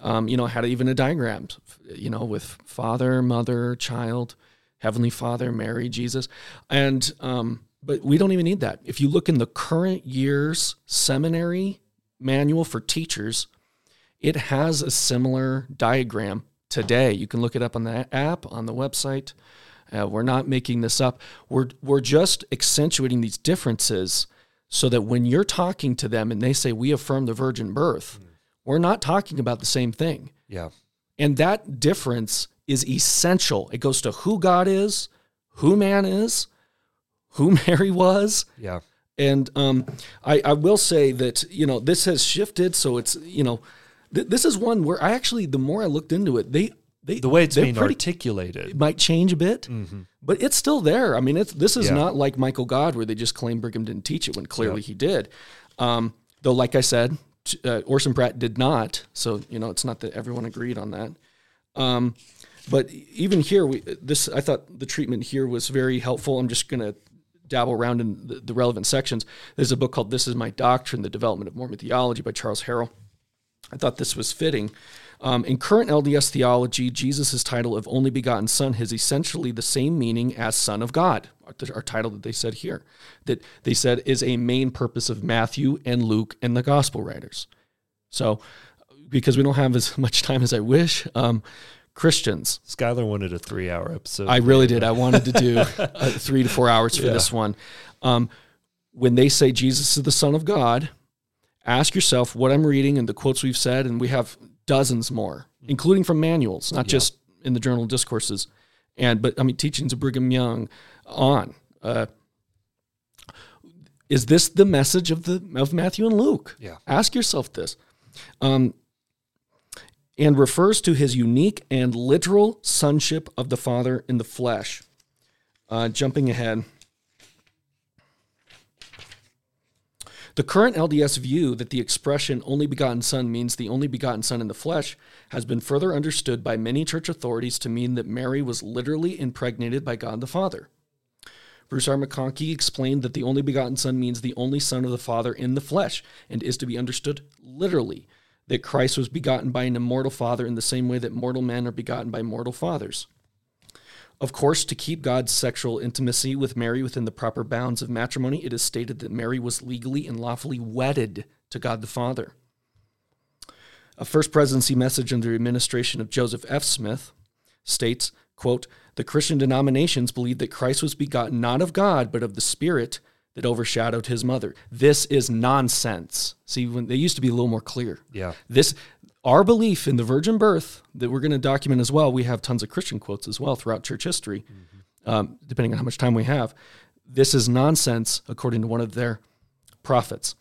um, you know, had even a diagram, you know, with father, mother, child, Heavenly Father, Mary, Jesus, and um, but we don't even need that. If you look in the current year's seminary manual for teachers, it has a similar diagram today. You can look it up on the app, on the website. Uh, we're not making this up. We're, we're just accentuating these differences so that when you're talking to them and they say, We affirm the virgin birth, mm. we're not talking about the same thing. Yeah. And that difference is essential. It goes to who God is, who man is, who Mary was. Yeah. And um, I, I will say that, you know, this has shifted. So it's, you know, th- this is one where I actually, the more I looked into it, they they, the way it's being pretty, articulated it might change a bit, mm-hmm. but it's still there. I mean, it's this is yeah. not like Michael God where they just claim Brigham didn't teach it when clearly he did. Um, though, like I said, uh, Orson Pratt did not. So you know, it's not that everyone agreed on that. Um, but even here, we this I thought the treatment here was very helpful. I'm just going to dabble around in the, the relevant sections. There's a book called "This Is My Doctrine: The Development of Mormon Theology" by Charles Harrell I thought this was fitting. Um, in current LDS theology, Jesus' title of only begotten Son has essentially the same meaning as Son of God, our title that they said here, that they said is a main purpose of Matthew and Luke and the gospel writers. So, because we don't have as much time as I wish, um, Christians. Skyler wanted a three hour episode. I really did. I wanted to do uh, three to four hours for yeah. this one. Um, when they say Jesus is the Son of God, ask yourself what I'm reading and the quotes we've said, and we have dozens more, including from manuals, not yeah. just in the journal discourses, and but I mean teachings of Brigham Young on. Uh, is this the message of the of Matthew and Luke? Yeah. Ask yourself this. Um, and refers to his unique and literal sonship of the Father in the flesh. Uh, jumping ahead. The current LDS view that the expression only begotten Son means the only begotten Son in the flesh has been further understood by many church authorities to mean that Mary was literally impregnated by God the Father. Bruce R. McConkie explained that the only begotten Son means the only Son of the Father in the flesh and is to be understood literally, that Christ was begotten by an immortal Father in the same way that mortal men are begotten by mortal fathers. Of course, to keep God's sexual intimacy with Mary within the proper bounds of matrimony, it is stated that Mary was legally and lawfully wedded to God the Father. A first presidency message under the administration of Joseph F. Smith states, quote, The Christian denominations believe that Christ was begotten not of God, but of the Spirit that overshadowed his mother. This is nonsense. See, when they used to be a little more clear. Yeah. This our belief in the virgin birth that we're going to document as well. We have tons of Christian quotes as well throughout church history, mm-hmm. um, depending on how much time we have. This is nonsense, according to one of their prophets.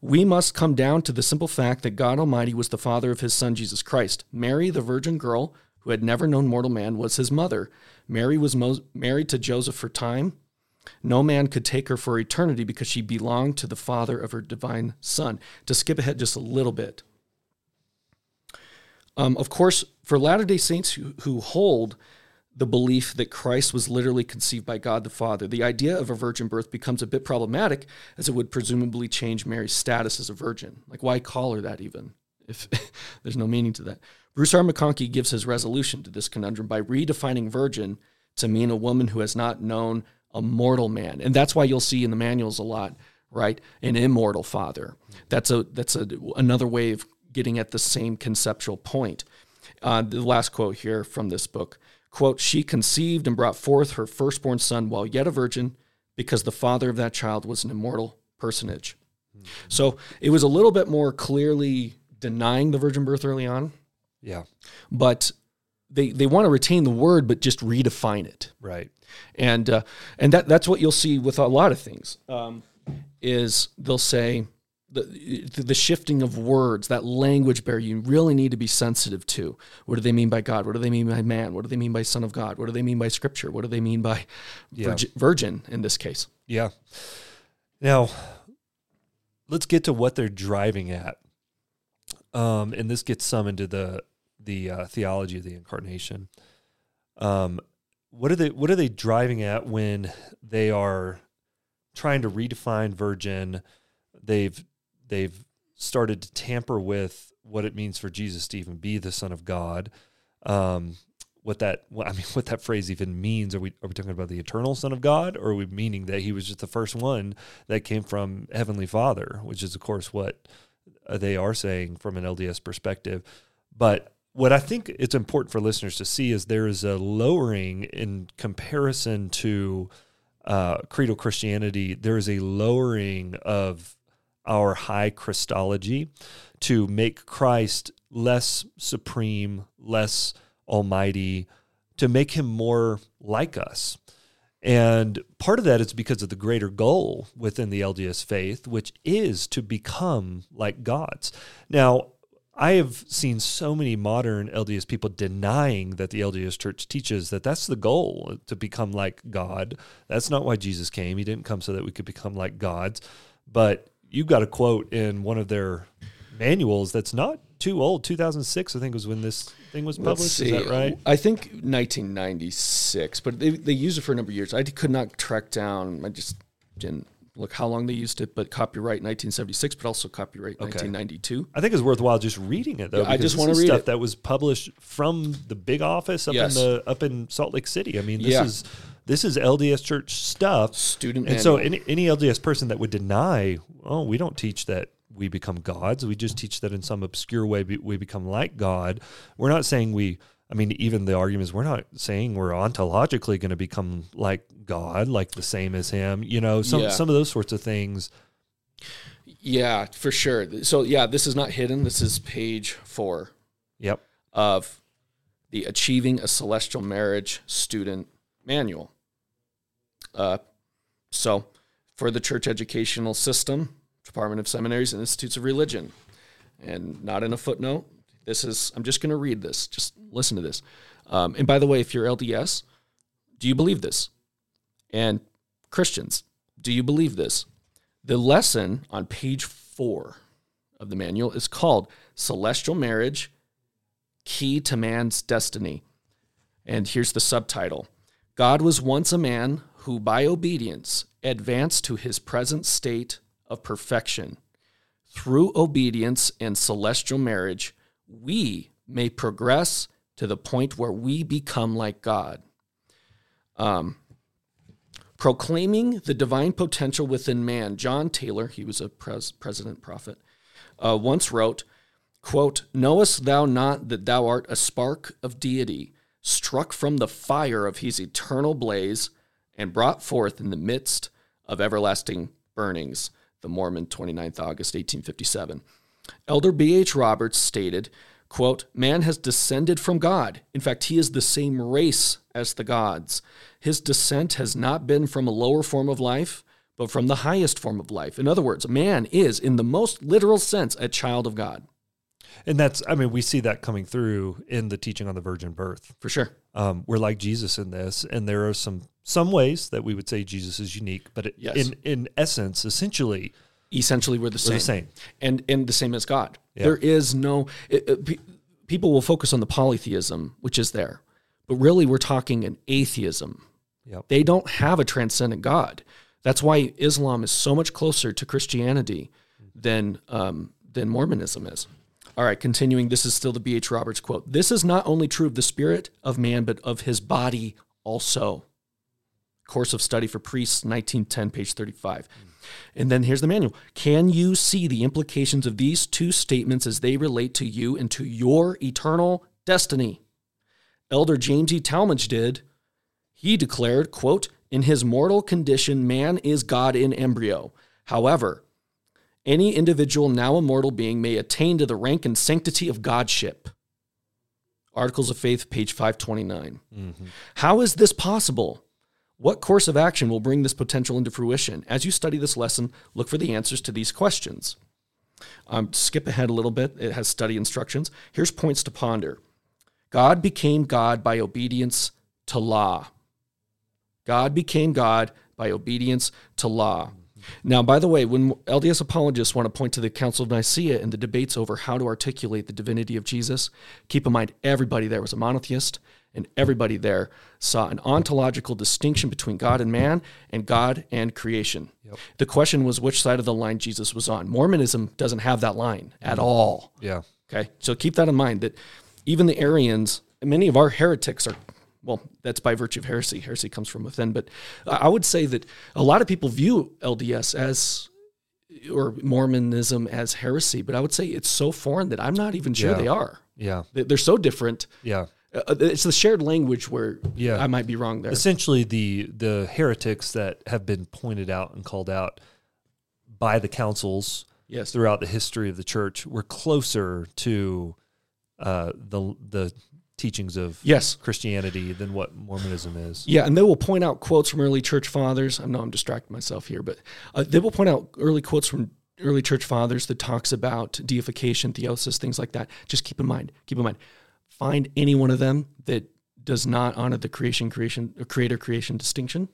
We must come down to the simple fact that God Almighty was the father of his son Jesus Christ. Mary, the virgin girl who had never known mortal man, was his mother. Mary was mo- married to Joseph for time. No man could take her for eternity because she belonged to the father of her divine son. To skip ahead just a little bit, um, of course, for Latter day Saints who, who hold the belief that Christ was literally conceived by God the Father, the idea of a virgin birth becomes a bit problematic as it would presumably change Mary's status as a virgin. Like, why call her that even if there's no meaning to that? Bruce R. McConkie gives his resolution to this conundrum by redefining virgin to mean a woman who has not known a mortal man. And that's why you'll see in the manuals a lot, right? An immortal father. That's a that's a, another way of getting at the same conceptual point. Uh, the last quote here from this book quote, She conceived and brought forth her firstborn son while yet a virgin, because the father of that child was an immortal personage. Mm-hmm. So it was a little bit more clearly denying the virgin birth early on. Yeah. But they, they want to retain the word, but just redefine it. Right. And uh, and that that's what you'll see with a lot of things. Um, is they'll say, the, the shifting of words, that language barrier, you really need to be sensitive to. What do they mean by God? What do they mean by man? What do they mean by Son of God? What do they mean by Scripture? What do they mean by yeah. virgin, virgin in this case? Yeah. Now, let's get to what they're driving at. Um, and this gets some into the the uh, theology of the incarnation. Um, what are they What are they driving at when they are trying to redefine virgin? They've they've started to tamper with what it means for Jesus to even be the Son of God. Um, what that I mean, what that phrase even means? Are we are we talking about the eternal Son of God, or are we meaning that he was just the first one that came from Heavenly Father, which is of course what uh, they are saying from an LDS perspective. But what I think it's important for listeners to see is there is a lowering in comparison to uh, creedal Christianity. There is a lowering of our high Christology to make Christ less supreme, less almighty, to make him more like us. And part of that is because of the greater goal within the LDS faith, which is to become like gods. Now, I have seen so many modern LDS people denying that the LDS church teaches that that's the goal to become like God. That's not why Jesus came. He didn't come so that we could become like gods. But you got a quote in one of their manuals that's not too old. 2006, I think, was when this thing was published. Is that right? I think 1996, but they, they used it for a number of years. I could not track down. I just didn't look how long they used it, but copyright 1976, but also copyright Okay. 1992. I think it's worthwhile just reading it though. Yeah, I just this wanna read stuff it. that was published from the big office up Yes. in the up in Salt Lake City. I mean, this Yeah. is this is LDS Church stuff. Student And so any, any LDS person that would deny, oh, we don't teach that we become gods. We just teach that in some obscure way we become like God. We're not saying we. I mean, even the argument is we're not saying we're ontologically going to become like God, like the same as Him. You know, some Yeah. some of those sorts of things. Yeah, for sure. So yeah, this is not hidden. This is page four Yep. of the Achieving a Celestial Marriage Student Manual. Uh, so for the church educational system, Department of Seminaries and Institutes of Religion, and not in a footnote. This is I'm just going to read this. Just listen to this. Um, and by the way, if you're LDS, do you believe this? And Christians, do you believe this? The lesson on page four of the manual is called Celestial Marriage Key to Man's Destiny. And here's the subtitle God was once a man who, by obedience, advanced to his present state of perfection. Through obedience and celestial marriage, we may progress to the point where we become like God. Um, proclaiming the divine potential within man, John Taylor, he was a pres- president prophet, uh, once wrote, quote, Knowest thou not that thou art a spark of deity, struck from the fire of his eternal blaze, and brought forth in the midst of everlasting burnings? The Mormon, 29th August, 1857. Elder B.H. Roberts stated, quote, Man has descended from God. In fact, he is the same race as the gods. His descent has not been from a lower form of life, but from the highest form of life. In other words, man is, in the most literal sense, a child of God. And that's, I mean, we see that coming through in the teaching on the virgin birth. For sure. Um, we're like Jesus in this, and there are some some ways that we would say Jesus is unique, but it, Yes. in in essence, essentially, Essentially, we're the we're same. the same. and and the same as God. Yeah. There is no it, it- pe- people will focus on the polytheism, which is there, but really we're talking an atheism. Yep. They don't have a transcendent God. That's why Islam is so much closer to Christianity than um, than Mormonism is. All right, continuing. This is still the B. H. Roberts quote. This is not only true of the spirit of man, but of his body also. Course of Study for Priests, 1910, page 35. And then here's the manual. Can you see the implications of these two statements as they relate to you and to your eternal destiny? Elder James E. Talmage did. He declared, quote, in his mortal condition, man is God in embryo. However, any individual now a mortal being may attain to the rank and sanctity of Godship. Articles of Faith, page 529. How is this possible? What course of action will bring this potential into fruition? As you study this lesson, look for the answers to these questions. Um, skip ahead a little bit. It has study instructions. Here's points to ponder God became God by obedience to law. God became God by obedience to law. Now, by the way, when LDS apologists want to point to the Council of Nicaea and the debates over how to articulate the divinity of Jesus, keep in mind everybody there was a monotheist, and everybody there saw an ontological distinction between God and man and God and creation. The question was which side of the line Jesus was on. Mormonism doesn't have that line at mm. all. Yeah. Okay, so keep that in mind that even the Arians, many of our heretics are, well, that's by virtue of heresy. Heresy comes from within, but I would say that a lot of people view LDS as or Mormonism as heresy, but I would say it's so foreign that I'm not even sure Yeah. they are. Yeah. They- They're so different. Yeah. Uh, It's the shared language where Yeah. I might be wrong there. Essentially, the the heretics that have been pointed out and called out by the councils Yes. throughout the history of the church were closer to uh, the the teachings of Yes. Christianity than what Mormonism is. Yeah, and they will point out quotes from early church fathers. I know I'm distracting myself here, but uh, they will point out early quotes from early church fathers that talks about deification, theosis, things like that. Just keep in mind, keep in mind, find any one of them that does not honor the creation, creation, creator creation distinction,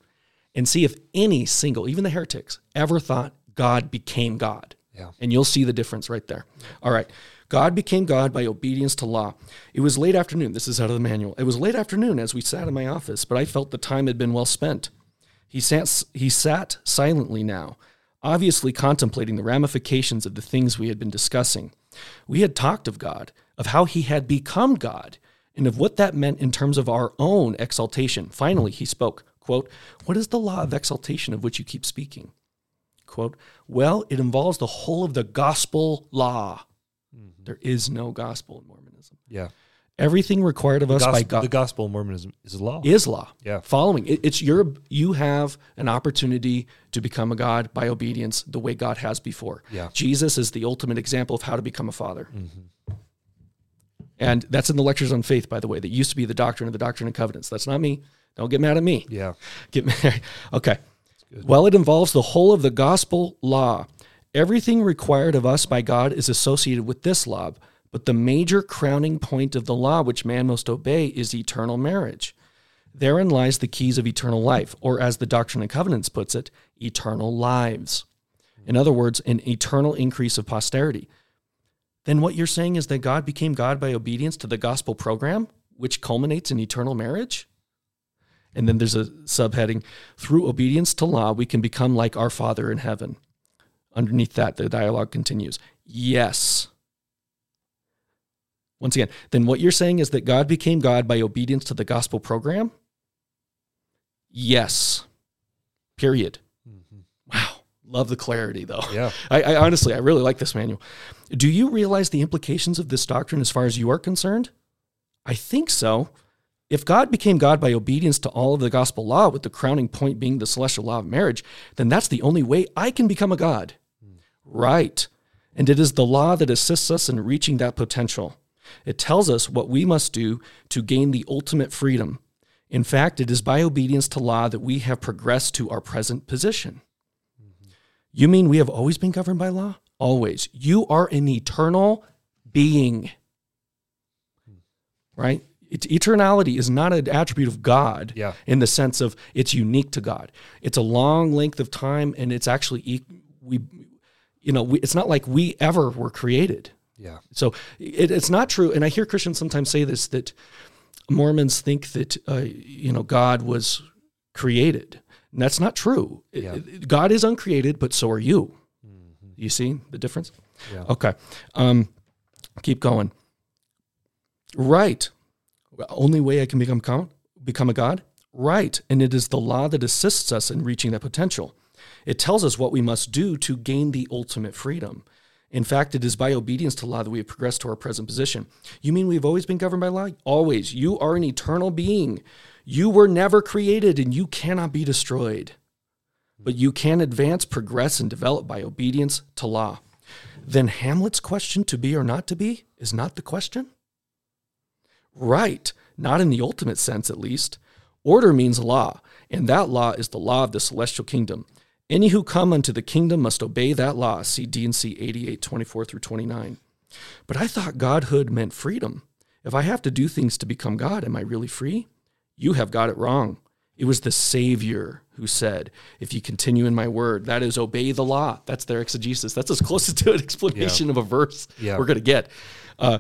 and see if any single, even the heretics, ever thought God became God. Yeah. And you'll see the difference right there. All right. God became God by obedience to law. It was late afternoon. This is out of the manual. It was late afternoon as we sat in my office, but I felt the time had been well spent. He sat, he sat silently now, obviously contemplating the ramifications of the things we had been discussing. We had talked of God, of how he had become God, and of what that meant in terms of our own exaltation. Finally, he spoke, quote, What is the law of exaltation of which you keep speaking? Quote, Well, it involves the whole of the gospel law. Mm-hmm. There is no gospel in Mormonism. Yeah. Everything required of us Gos- by God the gospel of Mormonism is law. is law. Yeah. Following it, it's your you have an opportunity to become a God by obedience the way God has before. Yeah. Jesus is the ultimate example of how to become a father. Mm-hmm. And that's in the lectures on faith, by the way. That used to be the doctrine of the doctrine and covenants. That's not me. Don't get mad at me. Yeah. Get married. Okay. Well, it involves the whole of the gospel law. Everything required of us by God is associated with this law, but the major crowning point of the law which man must obey is eternal marriage. Therein lies the keys of eternal life, or as the Doctrine and Covenants puts it, eternal lives. In other words, an eternal increase of posterity. Then what you're saying is that God became God by obedience to the gospel program, which culminates in eternal marriage? And then there's a subheading through obedience to law, we can become like our Father in heaven. Underneath that, the dialogue continues. Yes. Once again, then what you're saying is that God became God by obedience to the gospel program? Yes. Period. Mm-hmm. Wow. Love the clarity, though. Yeah. I, I honestly, I really like this manual. Do you realize the implications of this doctrine as far as you are concerned? I think so. If God became God by obedience to all of the gospel law, with the crowning point being the celestial law of marriage, then that's the only way I can become a God. Right. And it is the law that assists us in reaching that potential. It tells us what we must do to gain the ultimate freedom. In fact, it is by obedience to law that we have progressed to our present position. You mean we have always been governed by law? Always. You are an eternal being. Right? It's, eternality is not an attribute of God Yeah. in the sense of it's unique to God. It's a long length of time and it's actually we you know, we, it's not like we ever were created. Yeah. So it, it's not true. And I hear Christians sometimes say this that Mormons think that uh, you know God was created. And that's not true. Yeah. God is uncreated, but so are you. You see the difference? Yeah. Okay. Um, keep going. Right. Only way I can become become a god. Right. And it is the law that assists us in reaching that potential. It tells us what we must do to gain the ultimate freedom. In fact, it is by obedience to law that we have progressed to our present position. You mean we've always been governed by law? Always. You are an eternal being. You were never created and you cannot be destroyed. But you can advance, progress, and develop by obedience to law. Then Hamlet's question, to be or not to be, is not the question? Right. Not in the ultimate sense, at least. Order means law, and that law is the law of the celestial kingdom. Any who come unto the kingdom must obey that law. See D&C 88, 24 through 29. But I thought godhood meant freedom. If I have to do things to become God, am I really free? You have got it wrong. It was the Savior who said, If you continue in my word, that is, obey the law. That's their exegesis. That's as close to an explanation of a verse Yeah. we're going to get. Uh,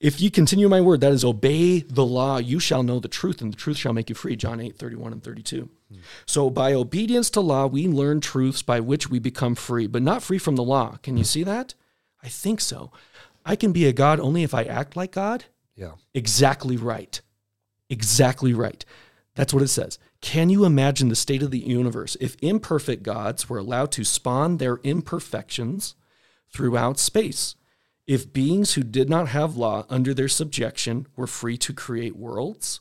if you continue my word, that is, obey the law, you shall know the truth, and the truth shall make you free. John 8, 31 and 32. So by obedience to law, we learn truths by which we become free, but not free from the law. Can you see that? I think so. I can be a God only if I act like God. Yeah. Exactly right. Exactly right. That's what it says. Can you imagine the state of the universe if imperfect gods were allowed to spawn their imperfections throughout space? If beings who did not have law under their subjection were free to create worlds?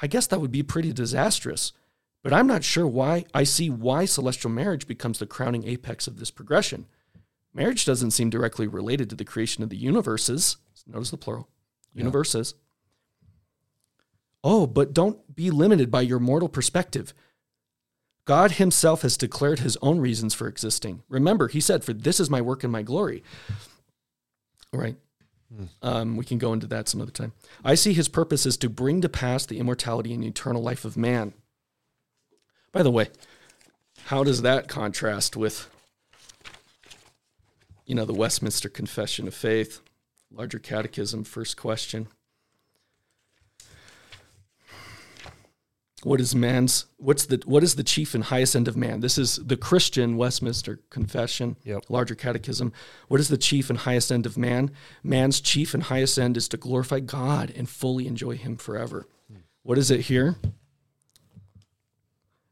I guess that would be pretty disastrous. But I'm not sure why I see why celestial marriage becomes the crowning apex of this progression. Marriage doesn't seem directly related to the creation of the universes. Notice the plural universes. Oh, but don't be limited by your mortal perspective. God himself has declared his own reasons for existing. Remember, he said, For this is my work and my glory. All right. Um, we can go into that some other time. I see his purpose is to bring to pass the immortality and eternal life of man. By the way, how does that contrast with, you know, the Westminster Confession of Faith, larger catechism, first question? What is man's what's the what is the chief and highest end of man? This is the christian westminster confession Yep. larger catechism. What is the chief and highest end of man? Man's chief and highest end is to glorify god and fully enjoy him forever. What is it here?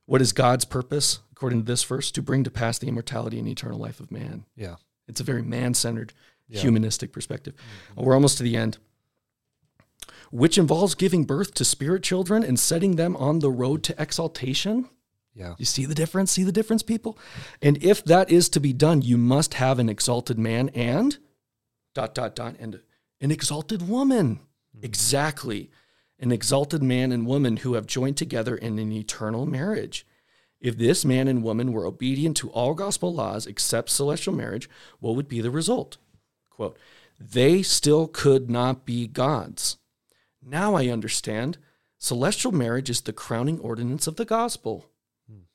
What is god's purpose according to this verse? To bring to pass the immortality and eternal life of man. Yeah. it's a very man-centered Yeah. humanistic perspective. We're almost to the end which involves giving birth to spirit children and setting them on the road to exaltation. Yeah. You see the difference? See the difference, people? And if that is to be done, you must have an exalted man and dot dot dot and an exalted woman. Mm-hmm. Exactly. An exalted man and woman who have joined together in an eternal marriage. If this man and woman were obedient to all gospel laws except celestial marriage, what would be the result? Quote, they still could not be gods. Now I understand. Celestial marriage is the crowning ordinance of the gospel.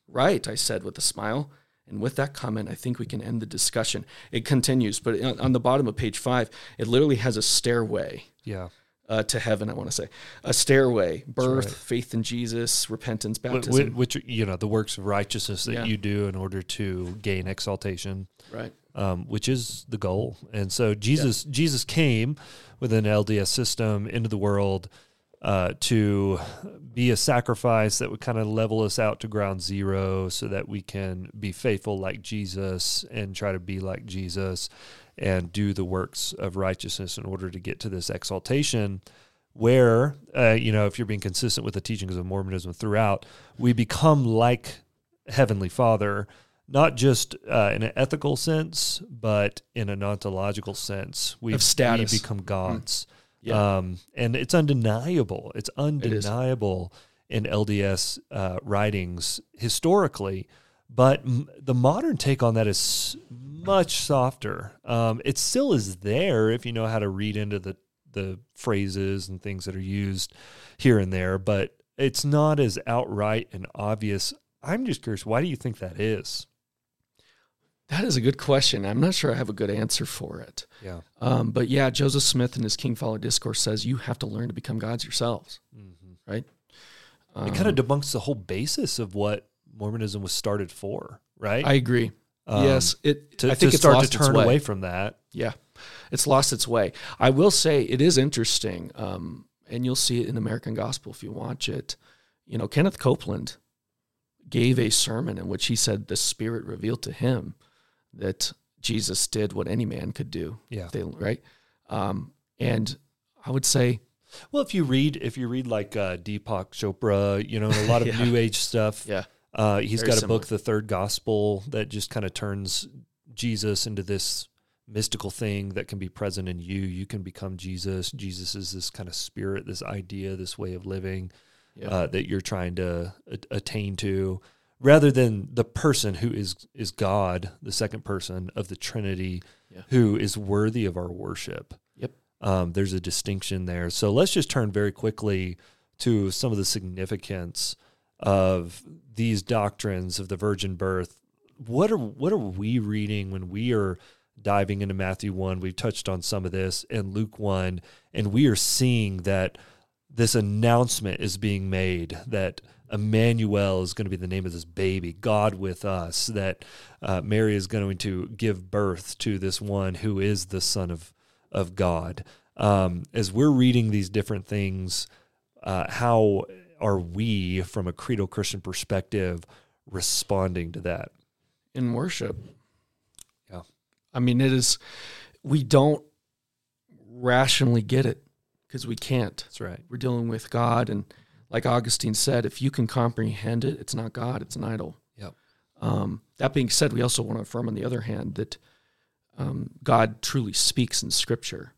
Right, I said with a smile. And with that comment, I think we can end the discussion. It continues, but on the bottom of page five, it literally has a stairway Yeah. uh, to heaven, I want to say. A stairway, birth, right. faith in Jesus, repentance, baptism. wh- Which, you know, the works of righteousness that Yeah. you do in order to gain exaltation. right. Um, which is the goal. And so Jesus Jesus came with an LDS system into the world uh, to be a sacrifice that would kind of level us out to ground zero, so that we can be faithful like Jesus and try to be like Jesus and do the works of righteousness in order to get to this exaltation. Where, uh, you know, if you're being consistent with the teachings of Mormonism throughout, we become like Heavenly Father not just uh, in an ethical sense, but in an ontological sense. We, Of status. we become gods. Yeah. Um, and it's undeniable. It's undeniable in LDS uh, writings historically. But m- the modern take on that is much softer. Um, it still is there if you know how to read into the, the phrases and things that are used here and there, but it's not as outright and obvious. I'm just curious, why do you think that is? That is a good question. I'm not sure I have a good answer for it. Yeah. Um, but yeah, Joseph Smith in his King Follett Discourse says you have to learn to become gods yourselves, right? it kind of debunks the whole basis of what Mormonism was started for, right? I agree. Um, yes, it. to, I think to it's start to turn way. away from that. Yeah, it's lost its way. I will say it is interesting, um, and you'll see it in American Gospel if you watch it. You know, Kenneth Copeland gave a sermon in which he said the Spirit revealed to him that Jesus did what any man could do. Yeah. They, right. Um, and I would say, Well, if you read, if you read like uh, Deepak Chopra, you know, a lot of Yeah. New Age stuff. yeah, Uh, he's Very got a similar. book, The Third Gospel, that just kind of turns Jesus into this mystical thing that can be present in you. You can become Jesus. Jesus is this kind of spirit, this idea, this way of living yeah, uh, that you're trying to a- attain to, rather than the person who is is God, the second person of the Trinity, Yeah. who is worthy of our worship. Yep. Um, there's a distinction there. So let's just turn very quickly to some of the significance of these doctrines of the virgin birth. What are what are we reading when we are diving into Matthew 1? We've touched on some of this and Luke 1 and we are seeing that this announcement is being made that Emmanuel is going to be the name of this baby, God with us, that uh, Mary is going to give birth to this one who is the Son of, of God. Um, as we're reading these different things, uh, how are we, from a creedal Christian perspective, responding to that? in worship. Yeah. I mean, it is, we don't rationally get it because we can't. That's right. We're dealing with God. And like Augustine said, if you can comprehend it, it's not God, it's an idol. Yep. Um, that being said, we also want to affirm, on the other hand, that um, God truly speaks in Scripture.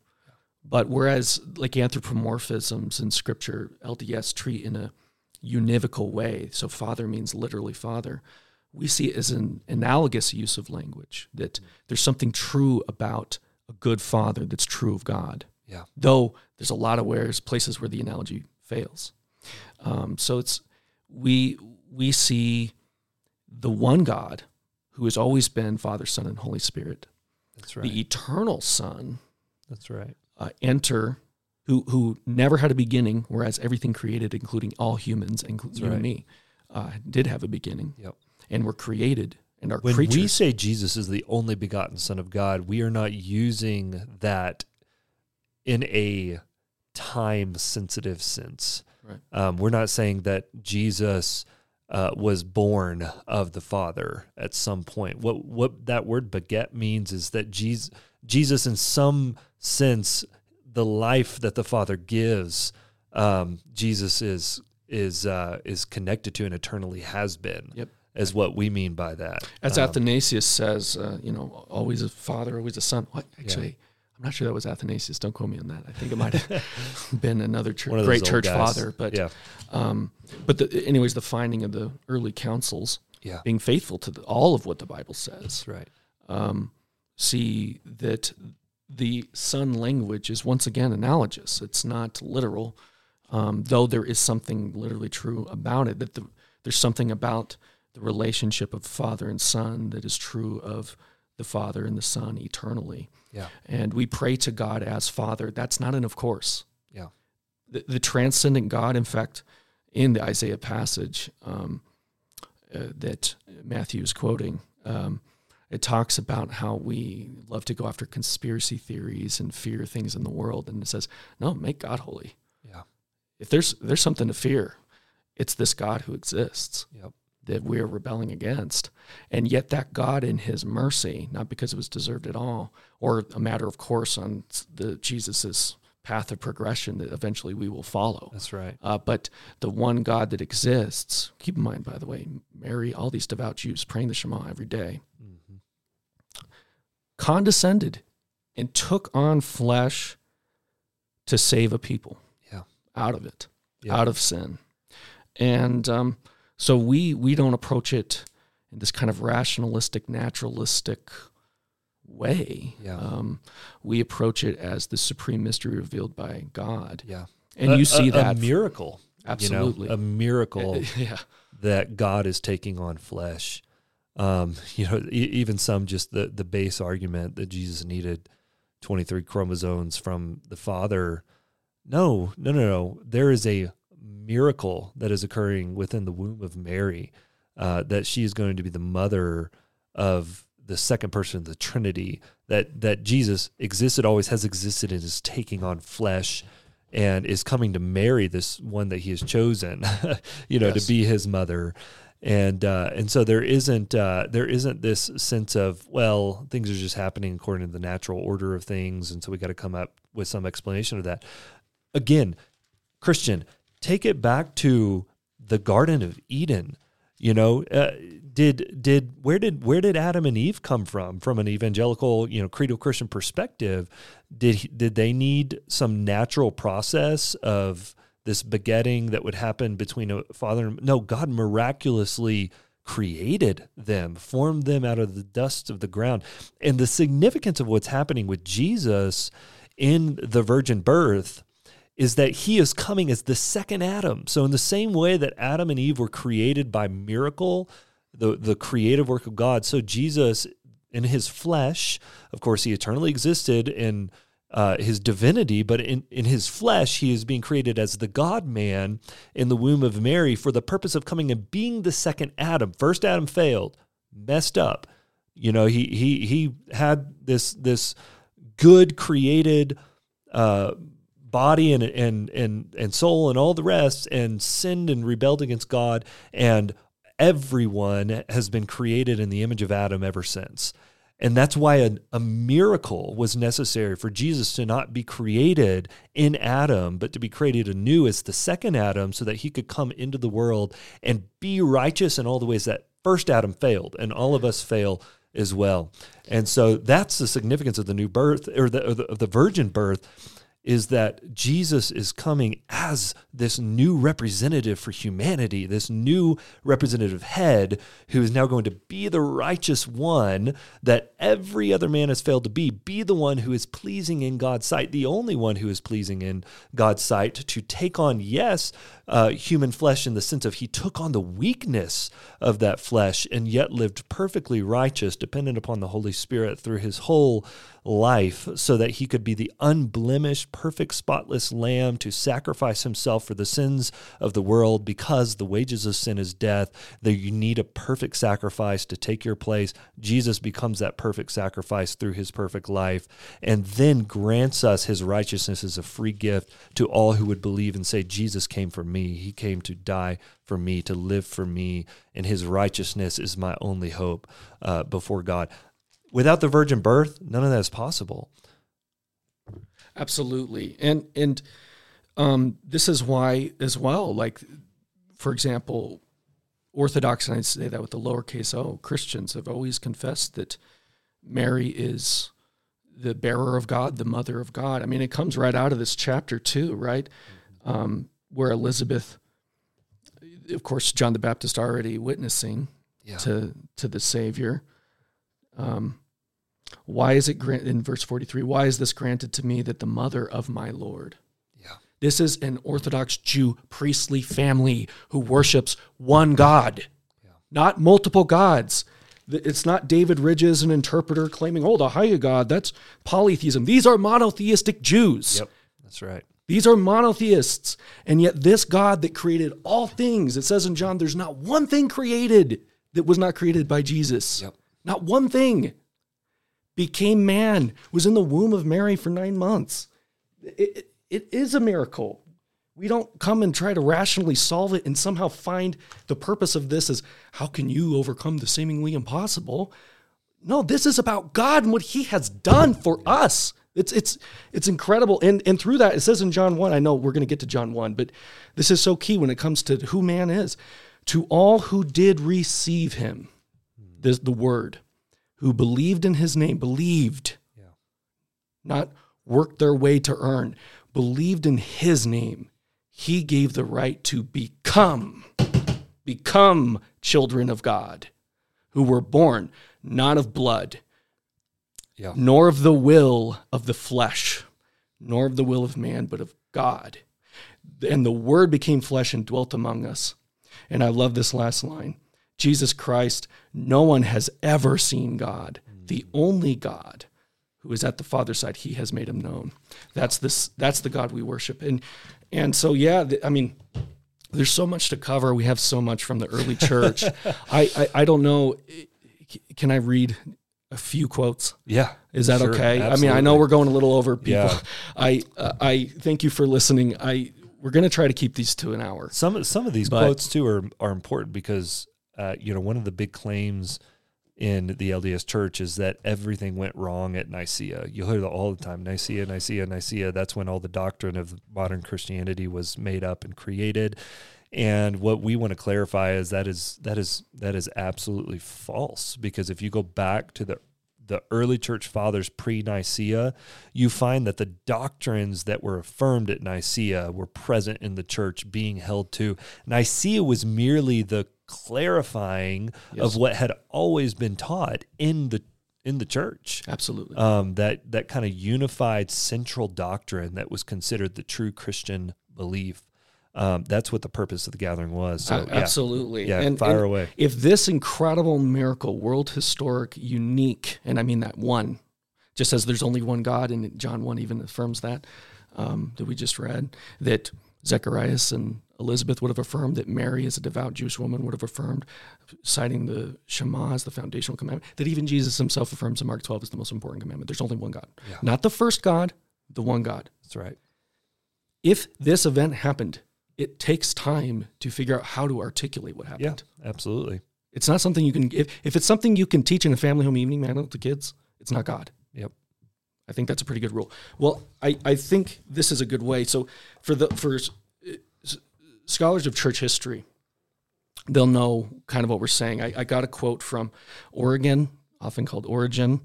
But whereas, like anthropomorphisms in Scripture, LDS treat in a univocal way, so Father means literally Father, we see it as an analogous use of language, that there's something true about a good Father that's true of God Yeah. though there's a lot of where's places where the analogy fails. Um, so it's we we see the one God who has always been Father, Son, and Holy Spirit, That's right. the eternal Son, That's right. uh, enter who who never had a beginning, whereas everything created, including all humans, including you right. and me, uh, did have a beginning, Yep. and were created and are When we say Jesus is the only begotten Son of God, we are not using that in a time sensitive sense. Right. Um, we're not saying that Jesus uh, was born of the Father at some point. What what that word beget means is that Jesus, Jesus in some sense, the life that the Father gives, um, Jesus is is uh, is connected to and eternally has been. Yep. Is what we mean by that. As Um, Athanasius says, uh, you know, always a father, always a son. What? Actually, I'm not sure that was Athanasius. Don't quote me on that. I think it might have been another church, great church guys. father. But yeah, um, but the, anyways, the finding of the early councils yeah, being faithful to the, all of what the Bible says. that's right. um, see that the son language is once again analogous. It's not literal, um, though there is something literally true about it. That the, there's something about the relationship of father and son that is true of the father and the son eternally. Yeah, And we pray to God as Father. That's not an of course. yeah, The, the transcendent God, in fact, in the Isaiah passage um, uh, that Matthew is quoting, um, it talks about how we love to go after conspiracy theories and fear things in the world. And it says, no, make God holy. yeah, If there's, there's something to fear, it's this God who exists yep, that we're rebelling against. And yet, that God, in His mercy, not because it was deserved at all, or a matter of course on the Jesus's path of progression that eventually we will follow. that's right. Uh, but the one God that exists, keep in mind, by the way, Mary, all these devout Jews praying the Shema every day, Mhm. condescended and took on flesh to save a people Yeah. out of it, Yeah. out of sin. And um, so we we don't approach it in this kind of rationalistic, naturalistic way. Yeah. Um, we approach it as the supreme mystery revealed by God. Yeah, And A- you see a, that a miracle. absolutely. you know, a miracle yeah. that God is taking on flesh. Um, you know, e- even some just the the base argument that Jesus needed twenty three chromosomes from the Father. No, no, no, no. There is a miracle that is occurring within the womb of Mary. Uh, that she is going to be the mother of the second person of the Trinity. That that Jesus existed, always has existed, and is taking on flesh, and is coming to marry this one that He has chosen. you know, Yes. to be His mother. And uh, and so there isn't uh, there isn't this sense of well things are just happening according to the natural order of things, and so we got to come up with some explanation of that. Again, Christian, take it back to the Garden of Eden. You know, uh, did did where did where did Adam and Eve come from? From an evangelical, you know, creedal Christian perspective, did did they need some natural process of this begetting that would happen between a father and no? God miraculously created them, formed them out of the dust of the ground, and the significance of what's happening with Jesus in the virgin birth is that he is coming as the second Adam. So in the same way that Adam and Eve were created by miracle, the the creative work of God, so Jesus in his flesh, of course, he eternally existed in uh, his divinity, but in, in his flesh, he is being created as the God man in the womb of Mary for the purpose of coming and being the second Adam. First Adam failed, messed up. You know, he he he had this this good created uh, body and and and and soul and all the rest, and sinned and rebelled against God, and everyone has been created in the image of Adam ever since. And that's why a, a miracle was necessary for Jesus to not be created in Adam, but to be created anew as the second Adam so that he could come into the world and be righteous in all the ways that first Adam failed, and all of us fail as well. And so that's the significance of the new birth or the, or the, of the virgin birth is that Jesus is coming as this new representative for humanity, this new representative head who is now going to be the righteous one that every other man has failed to be, be the one who is pleasing in God's sight, the only one who is pleasing in God's sight, to take on, yes, uh, human flesh in the sense of he took on the weakness of that flesh and yet lived perfectly righteous, dependent upon the Holy Spirit through his whole life so that he could be the unblemished, perfect, spotless lamb to sacrifice himself for the sins of the world because the wages of sin is death. That you need a perfect sacrifice to take your place. Jesus becomes that perfect sacrifice through his perfect life and then grants us his righteousness as a free gift to all who would believe and say, Jesus came for me. He came to die for me, to live for me, and his righteousness is my only hope uh, before God. Without the virgin birth, none of that is possible. Absolutely, and and um, this is why as well. Like, for example, Orthodox, and I say that with the lowercase o, Christians have always confessed that Mary is the bearer of God, the mother of God. I mean, it comes right out of this chapter too, right? Um, where Elizabeth, of course, John the Baptist already witnessing Yeah. to to the Savior. Um, why is it granted in verse forty three? Why is this granted to me that the mother of my Lord? Yeah. This is an Orthodox Jew priestly family who worships one God, not multiple gods. It's not David Ridges, an interpreter, claiming, oh, the higher God, that's polytheism. These are monotheistic Jews. Yep. That's right. These are monotheists. And yet, this God that created all things, it says in John, there's not one thing created that was not created by Jesus. Yep. Not one thing. Became man, was in the womb of Mary for nine months. It, it- it is a miracle. We don't come and try to rationally solve it and somehow find the purpose of this as how can you overcome the seemingly impossible? No, this is about God and what He has done for us. It's it's it's incredible. And and through that, it says in John 1, I know we're gonna get to John 1, but this is so key when it comes to who man is. To all who did receive him, this the word, who believed in his name, believed, Yeah. not worked their way to earn, believed in his name, he gave the right to become, become children of God, who were born not of blood, Yeah. nor of the will of the flesh, nor of the will of man, but of God. And the Word became flesh and dwelt among us. And I love this last line Jesus Christ, no one has ever seen God, the only God who is at the Father's side, he has made him known. That's this that's the God we worship. And and so yeah, I mean, there's so much to cover. We have so much from the early church. I, I I don't know. Can I read a few quotes? Yeah. Is that Sure, okay? I mean, I know we're going a little over, people. Yeah. I uh, I thank you for listening. I we're gonna try to keep these to an hour. Some some of these But- quotes too are are important because uh, you know one of the big claims in the LDS Church is that everything went wrong at Nicaea. You hear that all the time, Nicaea, Nicaea, Nicaea. That's when all the doctrine of modern Christianity was made up and created. And what we want to clarify is that is that is that is absolutely false because if you go back to the the early church fathers pre Nicaea, you find that the doctrines that were affirmed at Nicaea were present in the church being held to. Nicaea was merely the clarifying Yes. of what had always been taught in the in the church. Absolutely. Um, that that kind of unified central doctrine that was considered the true Christian belief. Um, that's what the purpose of the gathering was. So yeah, absolutely. yeah, And- fire and away. If this incredible miracle, world historic, unique, and I mean that one, just as there's only one God, and John 1 even affirms that, um, that we just read, that Zacharias and Elizabeth would have affirmed, that Mary, as a devout Jewish woman, would have affirmed, citing the Shema as the foundational commandment, that even Jesus himself affirms in Mark 12 is the most important commandment. There's only one God. Yeah. Not the first God, the one God That's right. if this event happened, it takes time to figure out how to articulate what happened. Yeah, absolutely. It's not something you can if, if it's something you can teach in a family home evening manual to kids, it's not God. Yep. I think that's a pretty good rule. Well, I, I think this is a good way. So for the for scholars of church history, they'll know kind of what we're saying. I, I got a quote from Oregon, often called Origin,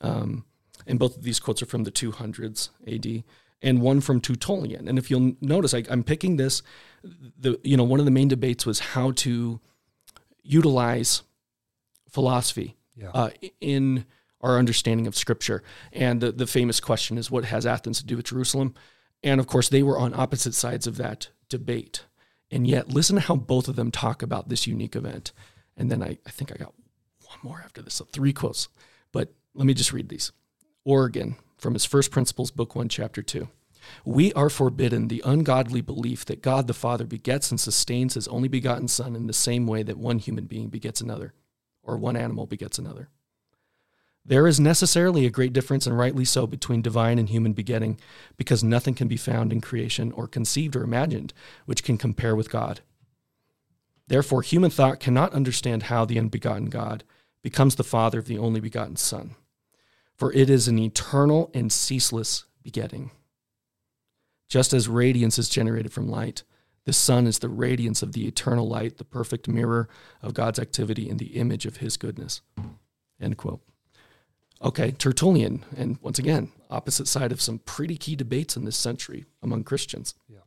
um, and both of these quotes are from the 200s AD, and one from Tertullian. And if you'll notice, I, I'm picking this. The you know one of the main debates was how to utilize philosophy Yeah. uh, in our understanding of Scripture. And the, the famous question is, what has Athens to do with Jerusalem? And of course, they were on opposite sides of that debate. And yet, listen to how both of them talk about this unique event. And then I, I think I got one more after this, so three quotes. But let me just read these. Origen from his First Principles, Book 1, Chapter 2. We are forbidden the ungodly belief that God the Father begets and sustains his only begotten Son in the same way that one human being begets another, or one animal begets another. There is necessarily a great difference, and rightly so, between divine and human begetting, because nothing can be found in creation or conceived or imagined which can compare with God. Therefore, human thought cannot understand how the unbegotten God becomes the Father of the only begotten Son, for it is an eternal and ceaseless begetting. Just as radiance is generated from light, the sun is the radiance of the eternal light, the perfect mirror of God's activity and the image of his goodness. End quote. Okay, Tertullian, and once again, opposite side of some pretty key debates in this century among Christians. Yeah.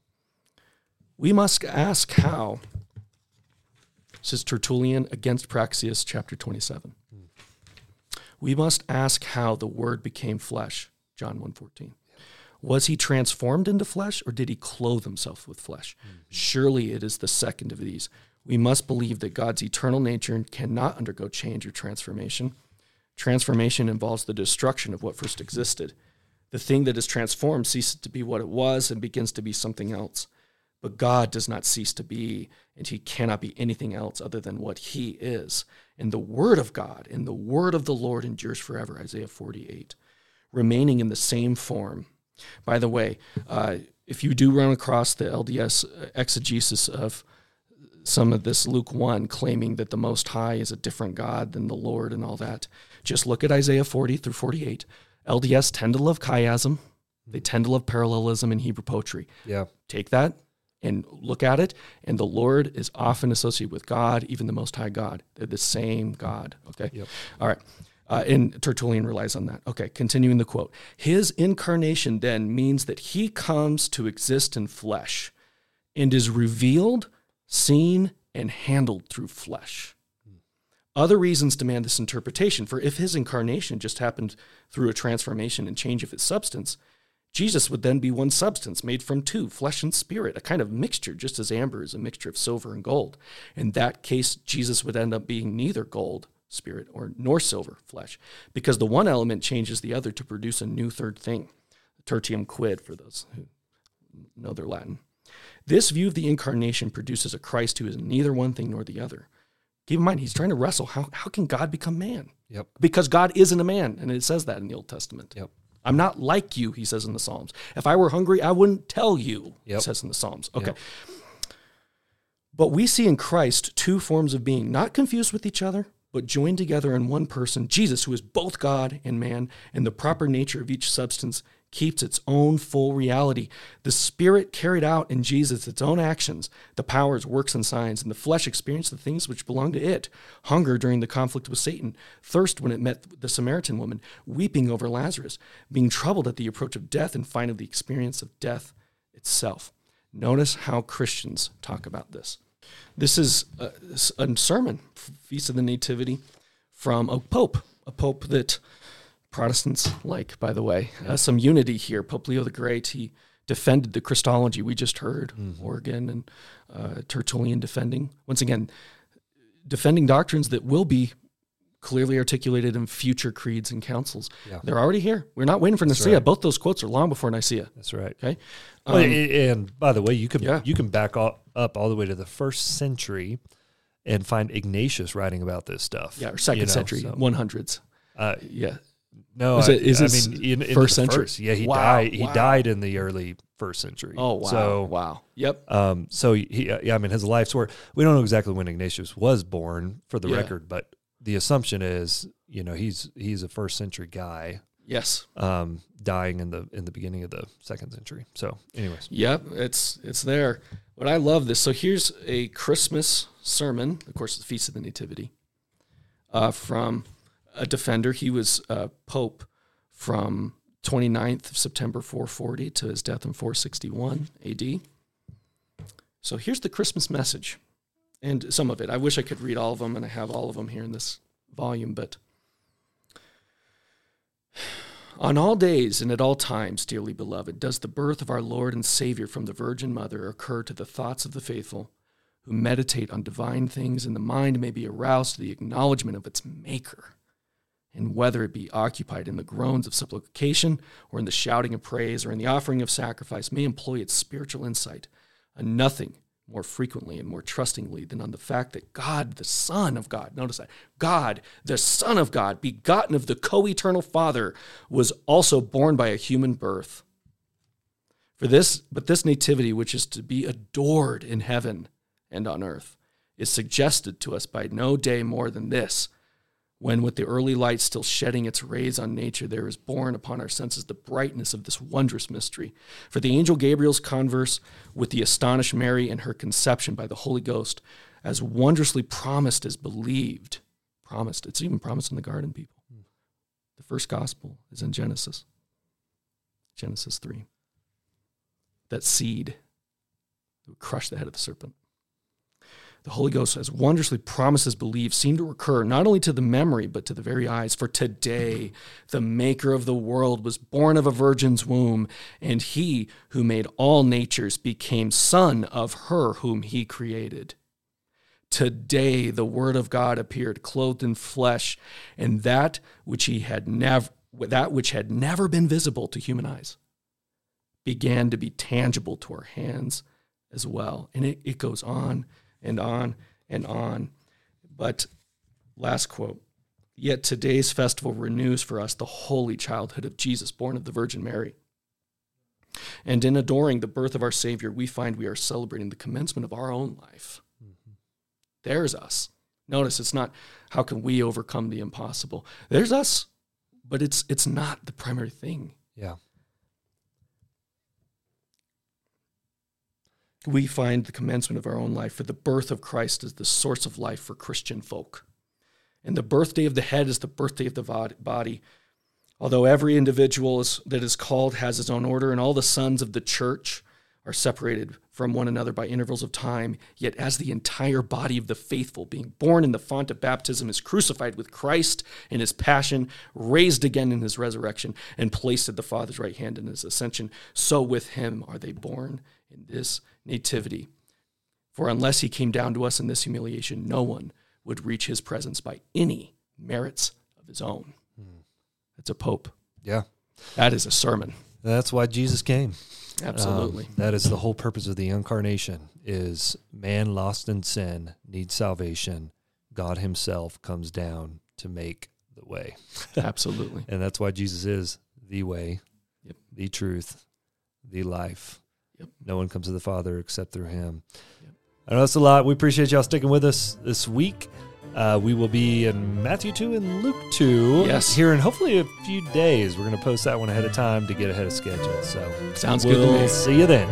We must ask how, says Tertullian against Praxeas, chapter 27. We must ask how the word became flesh, John 1.14. Was he transformed into flesh or did he clothe himself with flesh? Mm-hmm. Surely it is the second of these. We must believe that God's eternal nature cannot undergo change or transformation. Transformation involves the destruction of what first existed. The thing that is transformed ceases to be what it was and begins to be something else. But God does not cease to be, and he cannot be anything else other than what he is. And the word of God and the word of the Lord endures forever, Isaiah 48, remaining in the same form. By the way, uh, if you do run across the LDS exegesis of some of this Luke 1 claiming that the Most High is a different God than the Lord and all that, just look at Isaiah 40 through 48. LDS tend to love chiasm, they tend to love parallelism in Hebrew poetry. Yeah. Take that and look at it, and the Lord is often associated with God, even the Most High God. They're the same God. Okay. Yep. All right. Uh, and Tertullian relies on that. Okay, continuing the quote. His incarnation then means that he comes to exist in flesh and is revealed, seen, and handled through flesh. Other reasons demand this interpretation, for if his incarnation just happened through a transformation and change of his substance, Jesus would then be one substance made from two, flesh and spirit, a kind of mixture, just as amber is a mixture of silver and gold. In that case, Jesus would end up being neither gold, spirit, or nor silver, flesh, because the one element changes the other to produce a new third thing, tertium quid, for those who know their Latin. This view of the incarnation produces a Christ who is neither one thing nor the other. Keep in mind, he's trying to wrestle. How, how can God become man? Yep. Because God isn't a man, and it says that in the Old Testament. Yep. I'm not like you, he says in the Psalms. If I were hungry, I wouldn't tell you, Yep. he says in the Psalms. Okay. Yep. But we see in Christ two forms of being, not confused with each other, but joined together in one person, Jesus, who is both God and man, and the proper nature of each substance keeps its own full reality. The Spirit carried out in Jesus its own actions, the powers, works, and signs, and the flesh experienced the things which belong to it hunger during the conflict with Satan, thirst when it met the Samaritan woman, weeping over Lazarus, being troubled at the approach of death, and finally the experience of death itself. Notice how Christians talk about this. This is a, a sermon, Feast of the Nativity, from a pope, a pope that Protestants like, by the way. Uh, some unity here. Pope Leo the Great, he defended the Christology we just heard, Origen and uh, Tertullian defending. Once again, defending doctrines that will be clearly articulated in future creeds and councils. Yeah. They're already here. We're not waiting for Nicaea. right. Both those quotes are long before Nicaea. That's right. Okay. Um, a- and by the way, you can yeah. you can back all, up all the way to the first century and find Ignatius writing about this stuff. yeah, or second you know, century, so, 100s. uh, Yeah. No, Is I, it- is I this mean, in, in first century? first- yeah, he Wow, died. He wow. died in the early first century. Oh, wow. So, wow. Yep. um, so he, uh, yeah, I mean, his life's work. We don't know exactly when Ignatius was born, for the Yeah. record, but the assumption is, you know, he's he's a first century guy, Yes. um, dying in the in the beginning of the second century. So, anyways, Yep, it's it's there. But I love this. So here's a Christmas sermon, of course, the Feast of the Nativity, uh, from a defender. He was uh, Pope from 29th of September 440 to his death in 461 AD. So here's the Christmas message, and some of it. I wish I could read all of them, and I have all of them here in this volume, but. On all days and at all times, dearly beloved, does the birth of our Lord and Savior from the Virgin Mother occur to the thoughts of the faithful who meditate on divine things, and the mind may be aroused to the acknowledgement of its Maker and whether it be occupied in the groans of supplication or in the shouting of praise or in the offering of sacrifice, may employ its spiritual insight on nothing more frequently and more trustingly than on the fact that God, the Son of God, notice that, God, the Son of God, begotten of the co eternal Father, was also born by a human birth. For this, but this nativity, which is to be adored in heaven and on earth, is suggested to us by no day more than this when, with the early light still shedding its rays on nature, there is born upon our senses the brightness of this wondrous mystery. For the angel Gabriel's converse with the astonished Mary and her conception by the Holy Ghost, as wondrously promised as believed, promised, it's even promised in the garden, people. The first gospel is in Genesis, Genesis 3. That seed would crush the head of the serpent the Holy Ghost, as wondrously promises believe, seem to recur not only to the memory, but to the very eyes. For today, the Maker of the world was born of a virgin's womb, and he who made all natures became son of her whom he created. Today, the Word of God appeared clothed in flesh, and that which he had never that which had never been visible to human eyes began to be tangible to our hands as well. And it, it goes on and on and on. But last quote Yet today's festival renews for us the holy childhood of Jesus, born of the Virgin Mary. And in adoring the birth of our Savior, we find we are celebrating the commencement of our own life. Mm-hmm. There's us. Notice it's not how can we overcome the impossible. There's us, but it's it's not the primary thing. Yeah. We find the commencement of our own life, for the birth of Christ is the source of life for Christian folk. And the birthday of the head is the birthday of the body. Although every individual is, that is called has his own order, and all the sons of the church are separated from one another by intervals of time, yet as the entire body of the faithful, being born in the font of baptism, is crucified with Christ in his passion, raised again in his resurrection, and placed at the Father's right hand in his ascension, so with him are they born in this nativity. For unless he came down to us in this humiliation, no one would reach his presence by any merits of his own. Hmm. That's a pope. Yeah. That is a sermon. That's why Jesus came. Absolutely. Um, that is the whole purpose of the incarnation is man lost in sin needs salvation. God himself comes down to make the way. Absolutely. and that's why Jesus is the way, yep. the truth, the life, Yep. No one comes to the Father except through Him. Yep. I know that's a lot. We appreciate y'all sticking with us this week. Uh, we will be in Matthew 2 and Luke 2 yes. here in hopefully a few days. We're going to post that one ahead of time to get ahead of schedule. So sounds we'll good to me. See you then.